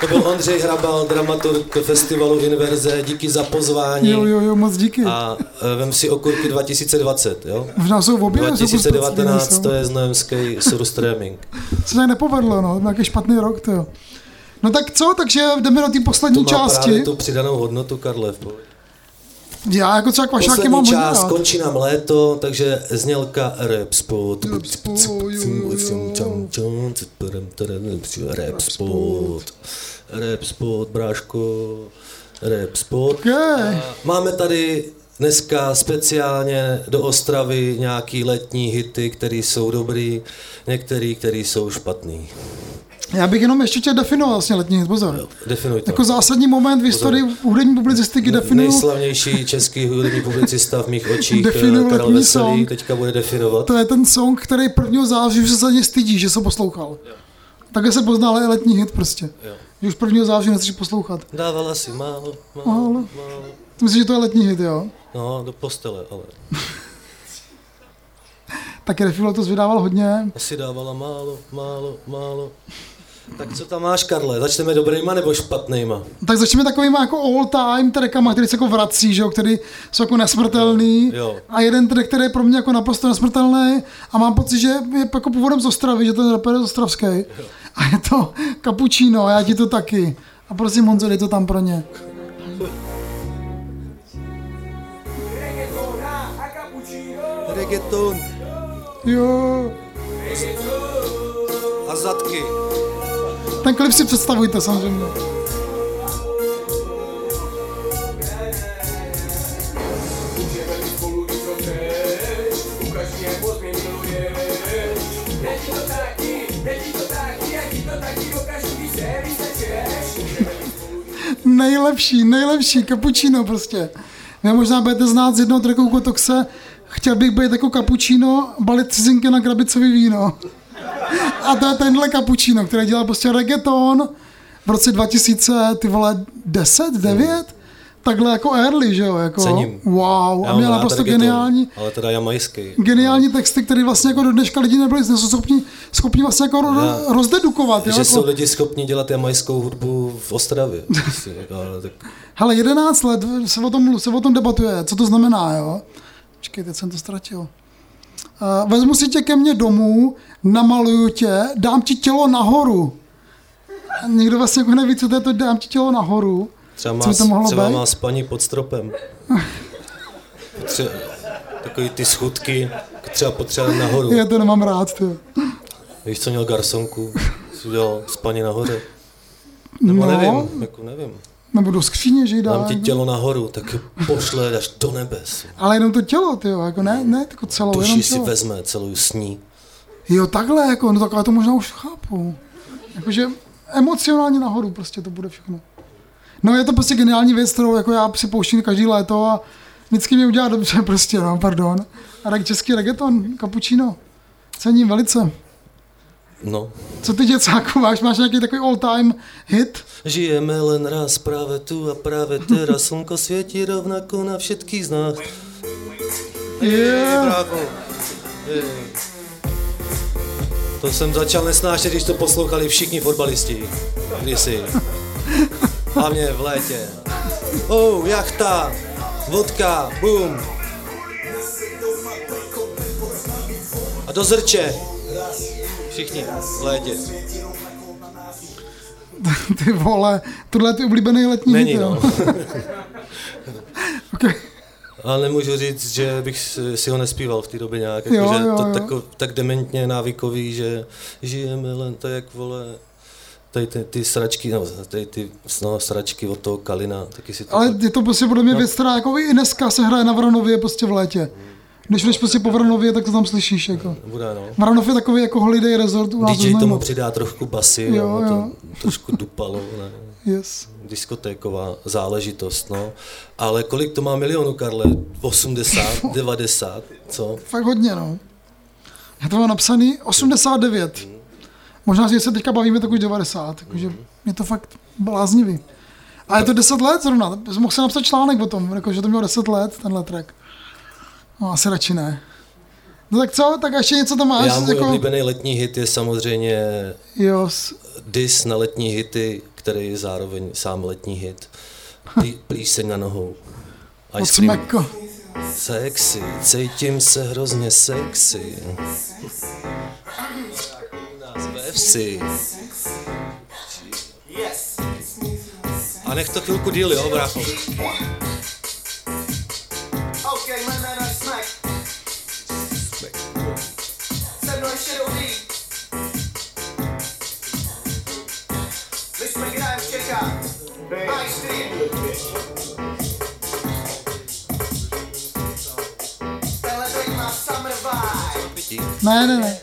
To byl Ondřej Hrabal, dramaturg festivalu Inverze, díky za pozvání. Jo, jo, jo, moc díky. A e, vem si okurky 2020, jo? Možná jsou v obě. jsou kus 2019 speciální, to je znojemský surstreaming. Se tak nepovedlo, no, nějaký špatný rok, to jo. No tak co, takže jdeme do té To poslední má právě části. tu přidanou hodnotu, Karle. v. Já jako třeba kvašáky mám hodně část, rád. končí nám léto, takže znělka rap spot. Rap spot. Rap spot. Rap spot, bráško. Rap spot. Okay. Máme tady dneska speciálně do Ostravy nějaký letní hity, které jsou dobrý, některý, které jsou špatný. Já bych jenom ještě tě definoval vlastně letní hit, pozor. Definuj to. Jako zásadní moment v historii hudební publicistiky definuju, Nejslavnější český hudební publicista v mých očích, Definuju eh, Karel letní Veselý, song. teďka bude definovat. to je ten song, který 1. září už se za ně stydí, že se poslouchal. Takhle se poznal i letní hit prostě. Jo. Že už 1. září nechceš poslouchat. Dávala si málo, málo, Málo. málo. Myslím, že to je letní hit, jo. No, do postele, ale Taky Refilo to vydával hodně. asi dávala málo, málo, málo. Tak co tam máš, Karle? Začneme dobrýma nebo špatnýma? Tak začneme takovýma jako all time trackama, který se jako vrací, že jo, který jsou jako nesmrtelný. Jo. A jeden track, který je pro mě jako naprosto nesmrtelný a mám pocit, že je jako původem z Ostravy, že ten rapper je z Ostravský. A je to Cappuccino, a já ti to taky. A prosím Honzo, dej to tam pro ně. Reggaeton Jo. a zadky. Ten klip si představujte samozřejmě. Nejlepší, nejlepší, Cappuccino prostě. Vy možná budete znát z jednoho tracku Kotoxe, chtěl bych být jako Cappuccino, balit cizinky na krabicový víno. A to je tenhle Cappuccino, který dělal prostě reggaeton v roce 2000, ty vole, 10, 9? Takhle jako early, že jo? Jako, Cením. Wow, Já a měl naprosto geniální, Ale teda jamajský. geniální texty, které vlastně jako do dneška lidi nebyli nejsou schopni, schopni vlastně jako ro, Já- rozdedukovat. Jo? Že Jako, jsou lidi schopni dělat jamajskou hudbu v Ostravě. Prostě, ale tak Hele, 11 let se o, tom, se o tom debatuje, co to znamená, jo? Počkej, teď jsem to ztratil. Uh, vezmu si tě ke mně domů, namaluju tě, dám ti tělo nahoru. Nikdo vlastně jako neví, co to je to dám ti tělo nahoru. třeba Co má, by to mohlo třeba být? má spaní pod stropem. Potře- takový ty schudky, třeba potřeba nahoru. Já to nemám rád, ty. Víš, co měl garsonku? Si udělal spaní nahoře. Nebo No, nevím, jako nevím. Nebo do skříně, že jí dá. Dám ti tělo nahoru, tak pošle až do nebes. Ale jenom to tělo, ty jako ne, ne, jako celou, jenom Duši si tělo. vezme, celou sní. Jo, takhle, jako, no takhle to možná už chápu. Jakože emocionálně nahoru prostě to bude všechno. No je to prostě geniální věc, kterou jako já si pouštím každý léto a vždycky mě udělá dobře prostě, no, pardon. A tak český reggaeton, cappuccino. Cením velice. No. Co ty děcáku máš? Máš nějaký takový all time hit? Žijeme len raz práve tu a práve teraz slnko svieti rovnako na všetkých z nás. Yeah. Bravo. Jej. To jsem začal nesnášet, když to poslouchali všichni fotbalisti. Kdysi. Hlavně v létě. Oh, jachta, vodka, boom. A do zrče. Všichni v létě. Ty vole, tohle je ty oblíbený letní Není, hit, no. okay. Ale nemůžu říct, že bych si- ho nespíval v té době nějak, Jo, jako, že jo, to jo. tako, tak dementně návykový, že žijeme len tak, jak vole, tady ty, ty sračky, no, tady ty no, sračky od toho Kalina, taky si to Ale tak, je to prostě podle mě No. věc, která jako i dneska se hraje na Vranově prostě v létě. Když jdeš prostě po Vranově, tak to tam slyšíš. Jako. bude, no. Vranov je takový jako holiday resort u nás DJ tomu přidá trošku basy, Jo, jo, jo. to trošku dupalo, ne? Yes. diskotéková záležitost, no. Ale kolik to má milionů, Karle? 80, 90, co? Fakt hodně, no. Já to mám napsaný 89. Možná, že se teďka bavíme, tak už 90. Takže je to fakt bláznivý. A je to 10 let zrovna. Mohl jsem napsat článek o tom, jako, že to mělo 10 let, tenhle track. No, asi radši ne. No tak co, tak a ještě něco tam máš? Já můj jako, oblíbený letní hit je samozřejmě jo, dis na letní hity, který je zároveň sám letní hit. Plí, plíseň na nohou. Ice cream. meko. Sexy, cítím se hrozně sexy. U nás ve vsi. A nech to chvilku díl, jo, brácho. Okay, Ne, ne, ne.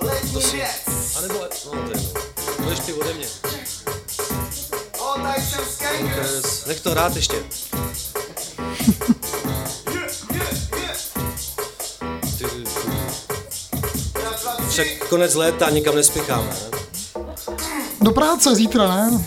Letní věc. A nebo, no to je jedno. Budeš ty ode mě. Nech to hrát ještě. Však konec léta, nikam nespěcháme, ne? Do práce zítra, ne?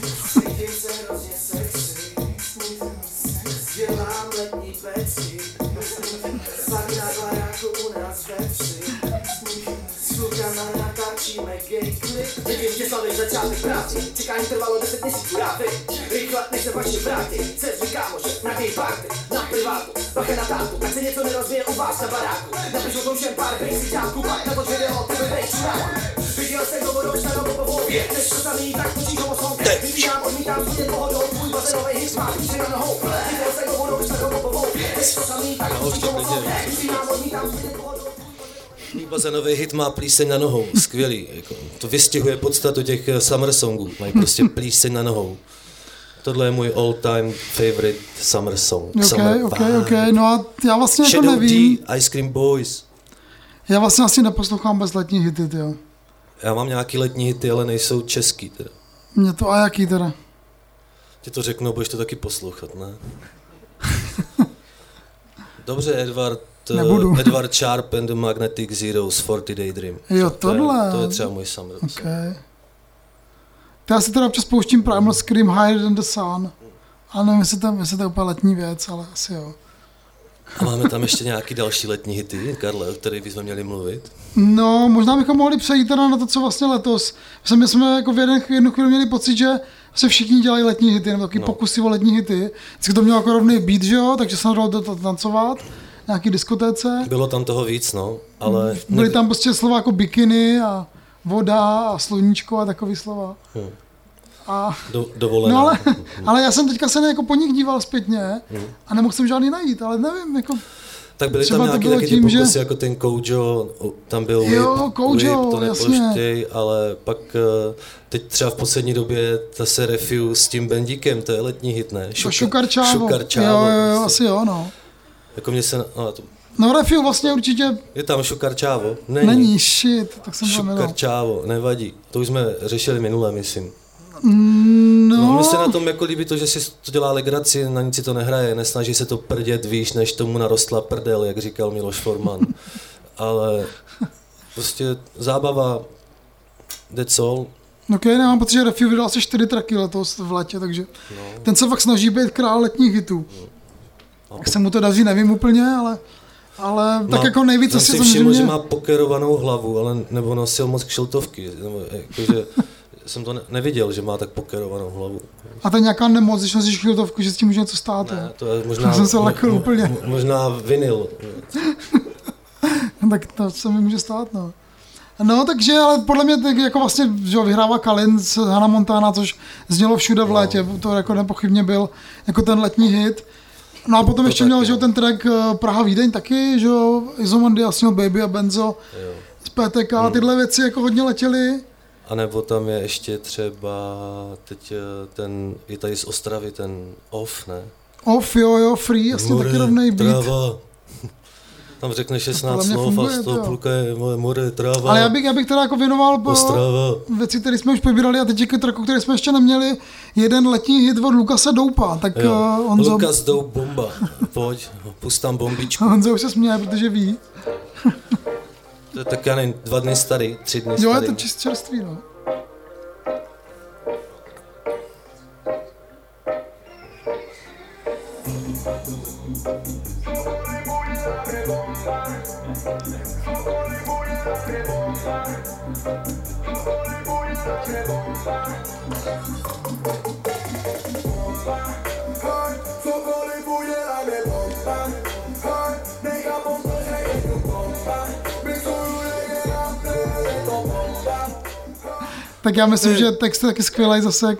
Že slavím začátek práci. Čekání trvalo 10 měsíců, vím. Rychle, než se vaši vrátí. Cez kámoše, na gay party, na privátu. Bacha na tátu, ať se něco nerozbije u vás na baráku. Napišu tom všem pár bejsiťáků, pak na to video, ty by čurák. Viděl jsem ho vodou, starou po hově. Než to samý, tak točíš ho oslově. Vypínám, odmítám, svědět pohodou, tvůj bazénovej hit má píše na nohou. Viděl jsem ho vodou, starou po hově. Než to samý, tak točíš ho oslově. Vypínám, odmítám, svědět pohodou, Tvůj bazénový hit má plíseň na nohou, skvělý. Jako, to vystihuje podstatu těch eh, summer songů, mají prostě plíseň na nohou. Tohle je můj all time favorite summer song. Ok, summer ok, vibe. ok. No a já vlastně jako Shadow nevím. D, Ice Cream Boys. Já vlastně asi neposlouchám bez letní hity, jo. Já mám nějaký letní hity, ale nejsou český teda. Mě to a jaký teda? Ti to řeknu, budeš to taky poslouchat, ne? Dobře, Edward, Nebudu. Edward Sharp and the Magnetic Zeros 40 Day Dream. Jo, To je, tohle. to je třeba můj summer Ok. song. To já si teda občas pouštím Primal Scream Higher Than the Sun. Ale nevím, jestli to, jestli to je úplně letní věc, ale asi jo. A máme tam ještě nějaký další letní hity, Karle, o kterých bychom měli mluvit. No, možná bychom mohli přejít teda na to, co vlastně letos. My jsme, jako v jeden, jednu chvíli měli pocit, že se všichni dělají letní hity, nebo taky No. pokusy o letní hity. Vždycky to mělo jako rovný beat, že jo, takže se dalo to to tancovat. Nějaký diskotéce. Bylo tam toho víc, no, ale... Byly tam prostě slova jako bikiny a voda a sluníčko a takový slova. Hm. A, Do, dovolená. no ale, ale já jsem teďka se jako po nich díval zpětně Hm. a nemohl jsem žádný najít, ale nevím, jako Tak byly třeba tam nějaký taky tím, ty že- jako ten Kojo, tam byl Jo, Whip, Kojo, Whip, to nepoštěj, ale pak eh, teď třeba v poslední době ta se Refuse s tím Bendíkem, to je letní hit, ne? Šuka. Šukarčávo, Jo, jo, jo, prostě. asi jo, no. Jako mě se, no, to, No Refiu vlastně určitě je tam Šukarčávo? Není. není, shit, tak jsem. Šukarčávo, nevadí. To už jsme řešili minule, myslím. No, No, mně se na tom jako líbí to, že si to dělá legraci, na nic si to nehraje, nesnaží se to prdět výš, než tomu narostla prdel, jak říkal Miloš Forman. Ale prostě zábava, that's all. ok, nemám pocit, že Refiu vydal asi čtyři tracky letos v letě, takže No. ten se fakt snaží být král letních hitů. Jak se mu to daří, nevím úplně, ale, ale tak Má- jako nejvíc asi si všiml, samozřejmě... že má pokerovanou hlavu, ale nebo nosil moc kšiltovky. Nebo, jakože, jsem to ne- neviděl, že má tak pokerovanou hlavu. A to je nějaká nemoc, když nosíš chviltovku, že s tím může něco stát. Ne, to je možná, jsem se lekl mo- úplně. mo- možná vinyl. tak to se mi může stát, no. No, takže, ale podle mě tak jako vlastně, že vyhrává Kalin z Hannah Montana, což znělo všude v No. létě, to jako nepochybně byl jako ten letní hit. No a potom To ještě měl, že jo, no. ten track eh, Praha Vídeň taky, že jo, Izomandias měl Baby a Benzo Jo. z PTK, Hmm. tyhle věci jako hodně letěly. A nebo tam je ještě třeba teď eh, ten, je tady z Ostravy ten off, ne? Off, jo, jo, free, jasně taky rovnej beat. Tráva. Tam řekne 16 podle mě slov a z toho to. půlka je moje more, tráva, Ale já bych, já bych teda jako věnoval po věci, které jsme už pobírali a teď jako tracku, které jsme ještě neměli, jeden letní hit od Lukase Doupa, tak Jo. uh, Honzo, Lukas jdou bomba. Pojď, pust tam bombičku. Honzo už se směje, protože ví. To je tak já nevím, dva dny starý, tři dny Jo, je starý. to čist čerstvý, no. Tak já myslím, že text je taky skvělý zase,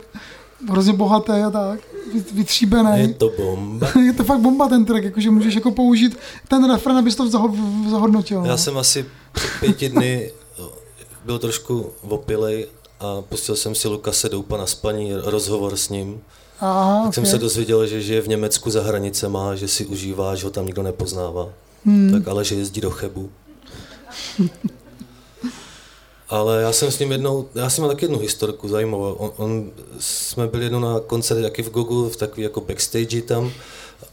hrozně bohatý a tak, vy- Je vytříbený. to bomba. Je to fakt bomba ten track, jakože můžeš jako použít ten refren, abys to zaho- zahodnotil. no. Já jsem asi před pěti dny byl trošku opilej a pustil jsem si Lukase Doupa na spaní, rozhovor s ním. Aha, Tak jsem okay. se dozvěděl, že žije v Německu za hranicema, že si užívá, že ho tam nikdo nepoznává. Hmm. Tak ale že jezdí do Chebu. Ale já jsem s ním jednou, já jsem měl taky jednu historku zajímavou. On, on, jsme byli jednou na koncertě taky v Gogu, v takový jako backstage tam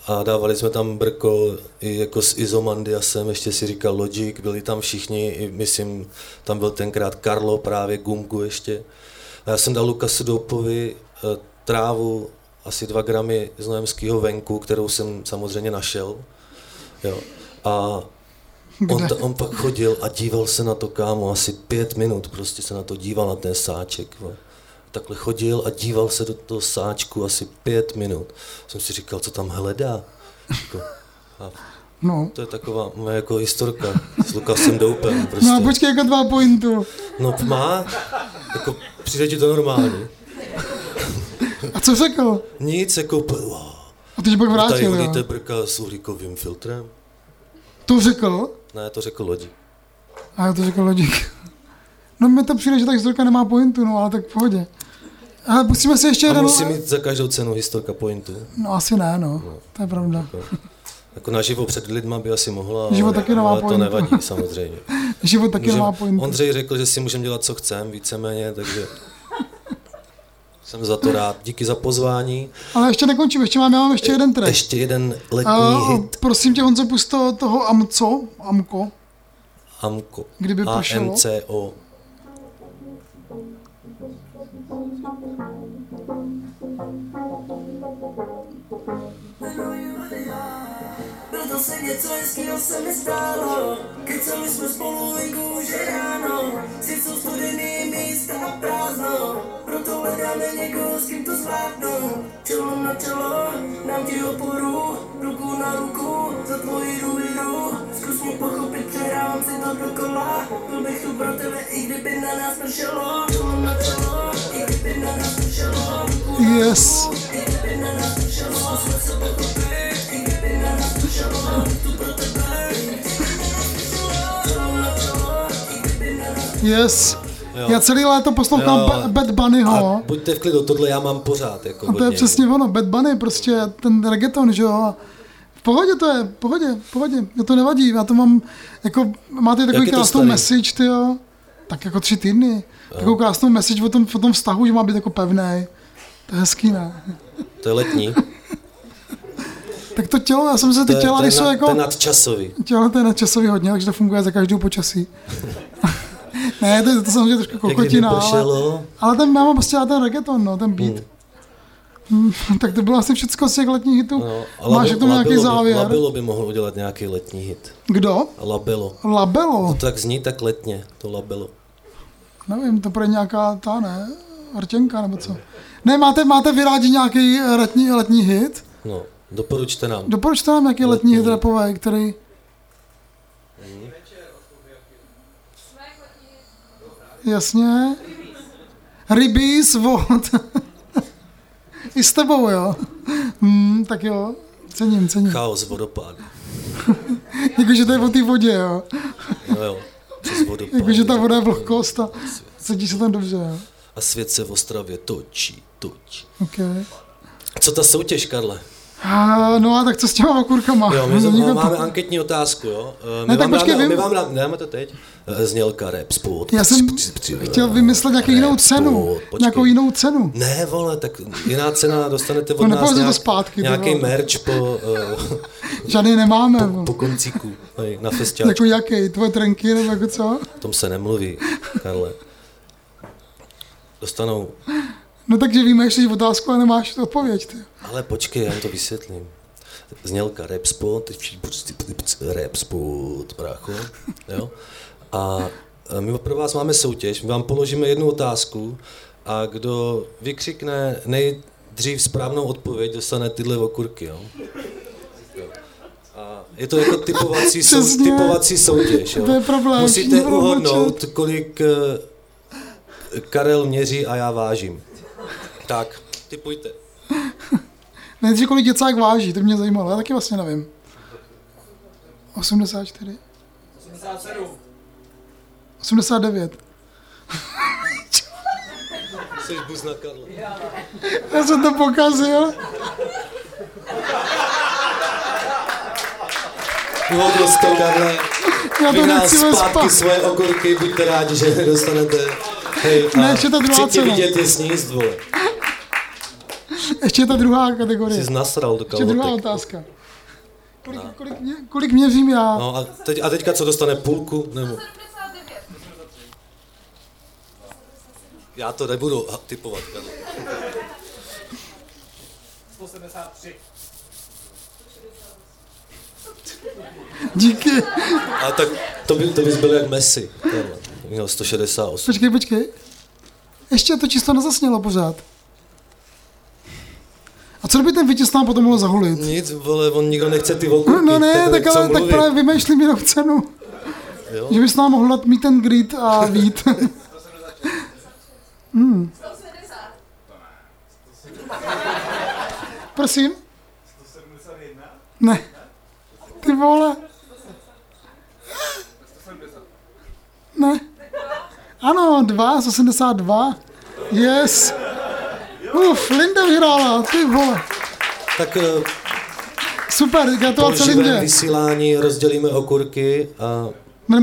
a dávali jsme tam brko i jako s Izomandiasem, ještě si říkal Logic, byli tam všichni, i myslím, tam byl tenkrát Karlo právě, Gumgu ještě. A já jsem dal Lukasu Doupovi eh, trávu asi dva gramy z nojemského venku, kterou jsem samozřejmě našel. Jo. A on, ta, on pak chodil a díval se na to, kámo, asi pět minut prostě se na to díval, na ten sáček. vole. Takhle chodil a díval se do toho sáčku asi pět minut. Jsem si říkal, co tam hledá. Jako, a No. to je taková moje jako historka s Lukasem Doupem. Prostě. no a počkej, jako dva pointu. No má, jako přijde ti to normální. A co řekl? Nic, jako, p-. A ty jsi pak tady vrátil, jo. hodíte brka s uhlíkovým filtrem? To řekl? Ne, to řekl lodi. A já to řekl Logic. No mi to přijde, že ta historka nemá pointu, no ale tak v pohodě. Ale pustíme si ještě jeden... musí mít za každou cenu historka pointu. No asi ne, no. To je pravda. Jako naživo před lidma by asi mohla, Život ale, taky nemá ale to pointu. nevadí samozřejmě. Život taky nemá pointu. Ondřej řekl, že si můžeme dělat, co chcem, víceméně, takže jsem za to rád. Díky za pozvání. Ale ještě nekončím, ještě mám, já mám ještě jeden track. Ještě jeden letní A, hit. prosím tě, Honzo, pust to, toho Amco, Amko, Amko. kdyby. AMCO. Se něco hezkýho se mi stálo Kecali jsme spolu venku už je ráno. Svět jsou studený místa a prázdno. Proto hledáme někoho, s kým to zvládnu. Čelo na čelo, dám ti oporu. Ruku na ruku, za tvoji důvěru. Zkus mě pochopit, přehrávám si to dokola Byl bych tu pro tebe, i kdyby na nás pršelo. Čelo na čelo, i kdyby na nás pršelo. Ruku na Yes. ruku, i kdyby na nás pršelo. Jsme se pochopit, Yes. Jo. Já celý léto poslouchám Jo. Ba- Bad Bunnyho. A buďte v klidu, tohle já mám pořád. Jako A to je přesně ono, Bad Bunny, prostě ten reggaeton, že jo. V pohodě to je, v pohodě, v pohodě, mě to nevadí, já to mám, jako, máte takový krásnou message, ty jo, tak jako tři týdny, takovou krásnou message o tom, o tom vztahu, že má být jako pevný, to je hezký, ne? To je letní. Tak to tělo, já jsem se ty To těla, když jsou jako, to je nadčasový. tělo to je nadčasový hodně, takže to funguje za každou počasí. ne, to je to samozřejmě trošku kokotina, ale, ale ten, mám prostě ten reggaeton, no, ten beat. Hmm, tak to bylo asi všechno z těch letních hitů. no, Máš Labe- k tomu nějaký by, závěr? Labelo by mohl udělat nějaký letní hit. Kdo? Labelo. Labelo. To tak zní tak letně, to labelo. Nevím, to bude nějaká ta, ne? Artěnka nebo co? Ne, máte, máte vy rádi nějaký letní, letní hit? No, doporučte nám. Doporučte nám nějaký letní, Letní hit hit. rapový, který... Jasně. Rybís vod. I s tebou, jo? Hmm, tak jo, cením, cením. Chaos vodopád. Jakože to je o té vodě, jo? No jo, přes vodopád. Jakože ta voda je vlhkost a cítí se tam dobře, jo? A svět se v Ostravě točí, točí. Okay. Co ta soutěž, Karle? No a tak co s těma okurkama? Jo, my Nikdo jsme, to- máme anketní otázku, jo. Eh, Ne, My tak vám počkej, dáme, vím- my vám dáme, dáme to teď. Eh, Znělka rap sport. Já jsem chtěl vymyslet nějakou jinou cenu. počkej. Nějakou jinou cenu. Ne, vole, tak jiná cena, dostanete od No, nás to nějak, zpátky, nějaký vole. merch po, uh, Žádný nemáme. po, po koncíku na festiáčku. Jako jaký? Tvoje trenky nebo jako co? O tom se nemluví, Karle. Dostanou, No takže víme, že jsi otázku a nemáš tu odpověď. Ty. ale počkej, já to vysvětlím. Znělka rap sport, rap sport, brácho, jo. A my pro vás máme soutěž, my vám položíme jednu otázku a kdo vykřikne nejdřív správnou odpověď, dostane tyhle okurky, jo. A je to jako typovací, sou, typovací soutěž, jo. To je problém, Musíte uhodnout, kolik, eh, Karel měří a já vážím. Tak, typujte. Nejdřív kolik děcák váží, to mě zajímalo, já taky vlastně nevím. 84. 87. 89. Jsi buz na Karla. Já jsem to pokazil. To, Karle. Já to nechci zpátky spa. svoje okurky, buďte rádi, že dostanete. Hej, a Ne, ta druhá chci tě cena. vidět je sníst, vole. Ještě ta druhá kategorie. Jsi nasral do Ještě druhá kalhotek. otázka. Kolik, kolik, mě, kolik měřím já? No a, teď, a teďka co dostane půlku? Nebo? Já to nebudu typovat. Karle. 173. Díky. A tak to, by, to bys byl jak Messi. Měl 168. Počkej, počkej. Ještě to číslo nezasnělo pořád. A co by ten vítěz nám potom mohl zahulit? Nic, vole, on nikdo nechce ty okurky. No, no ne, tak, ale, tak právě vymýšlím jinou cenu. Jo? Že bys nám mohl dát mít ten grid a vít. hmm. Prosím? Ne. Ty vole. Ne. Ano, 2, 82. Yes. Uf, Linda vyhrála, ty vole. Tak eh, Super, gratulace Lindě. vysílání rozdělíme okurky a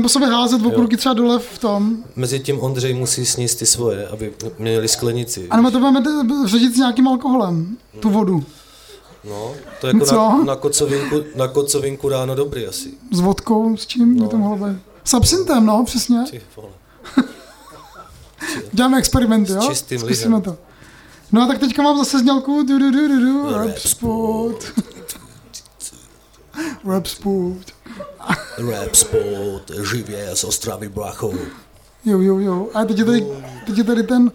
po sobě házet okurky třeba dole v tom. mezi tím Ondřej musí sníst ty svoje, aby měli sklenici. A nebo to budeme ředit s nějakým alkoholem, tu vodu. No, to je jako Co? na, na, kocovinku, na kocovinku ráno dobrý asi. S vodkou, s čím no. by to mohlo být? S absintem, no, přesně. Ty vole. Děláme experimenty, jo? čistým Zkusíme lihem. to. No a tak teďka mám zase znělku du, du, du, du, du, rap sport. rap sport. Rap sport, živě z Ostravy Blachou. Jo, jo, jo. A teď je tady, teď je tady ten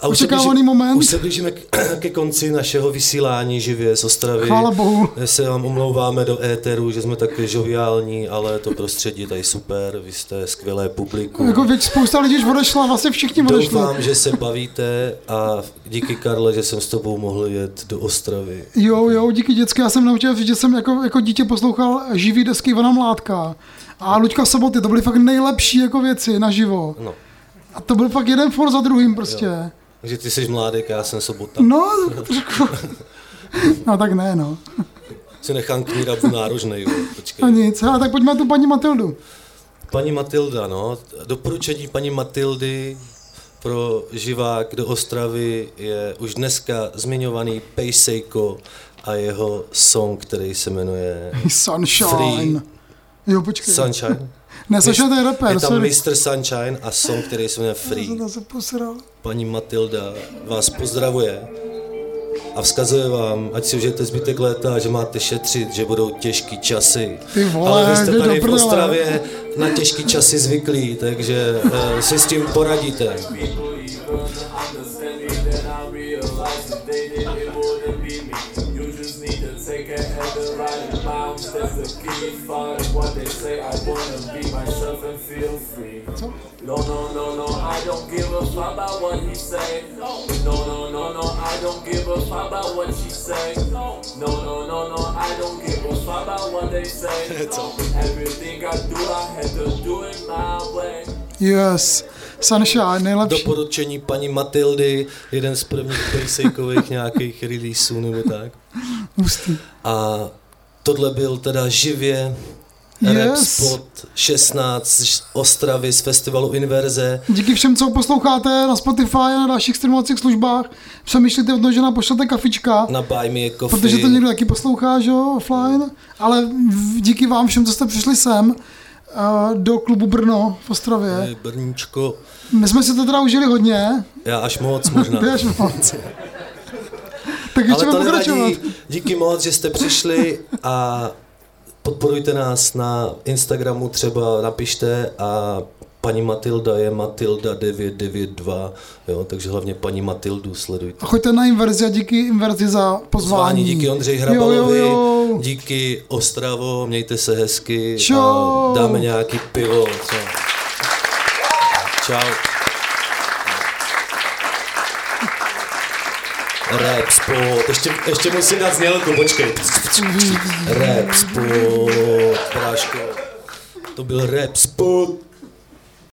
A už se očekávaný blíži- moment. Už se blížíme k, ke konci našeho vysílání živě z Ostravy. Chvála Bohu. Se vám omlouváme do éteru, že jsme tak žoviální, ale to prostředí tady super, vy jste skvělé publikum. Jako věď, spousta lidí už odešla, vlastně všichni odešli. Doufám, že se bavíte a díky Karle, že jsem s tebou mohl jet do Ostravy. Jo, jo, díky dětské. Já jsem naučil že jsem jako, jako dítě poslouchal živý desky Ivana Mládka. A Luďka Soboty, to byly fakt nejlepší jako věci naživo. No, A to byl fakt jeden for za druhým prostě. Takže ty jsi mládek a já jsem sobota. No, trošku. No tak ne, no. Si nechám knírabu nárožnej, jo. Počkej. No nic, ale tak pojďme na tu paní Matildu. Paní Matilda, no. Doporučení paní Matildy pro živák do Ostravy je už dneska zmiňovaný Pejsejko a jeho song, který se jmenuje Sunshine. Free. Jo, počkej. Sunshine. Ne, Sunshine to je rapper, Je tam sorry. Mr. Sunshine a song, který se jmenuje Já Free. jsem to. Paní Matilda vás pozdravuje a vzkazuje vám, ať si užijete zbytek léta, že máte šetřit, že budou těžký časy. Ty vole, Ale vy jste tady v. Ostravě na těžký časy zvyklí, takže uh, si s tím poradíte. Free. No, no, no, no, I don't give a fuck about what he say. No, no, no, no, I don't give a fuck about what she say. No, no, no, no, I don't give a fuck about what they say. Everything I do, I had to do it my way. Yes. Sunshine, nejlepší. Doporučení paní Matildy, jeden z prvních pejsejkových nějakých releaseů nebo tak. Hustý. A tohle byl teda živě Yes. Rap Spot 16 z Ostravy z festivalu Inverze. Díky všem, co posloucháte na Spotify a na dalších streamovacích službách. Přemýšlíte o tom, že nám pošlete kafička. Na Buy Me Coffee. Protože to někdo taky poslouchá, že jo, offline. Ale díky vám všem, co jste přišli sem eh, do klubu Brno v Ostravě. Hej, Brníčko, My jsme si to teda užili hodně. já až moc možná. Ty až moc. Tak ještě Ale to nevadí. Díky moc, že jste přišli a podporujte nás na Instagramu třeba, napište a paní Matilda je Matilda992, jo, takže hlavně paní Matildu sledujte. A choďte na inverzi a díky inverzi za pozvání. Pozvání díky Ondřej Hrabalovi, Jo, jo, jo. díky Ostravo, mějte se hezky Čau. a dáme nějaký pivo. Co? Čau. Rap spot. Ještě, ještě musím dát znělku, počkej. Rap spot, Práško. To byl rap spot.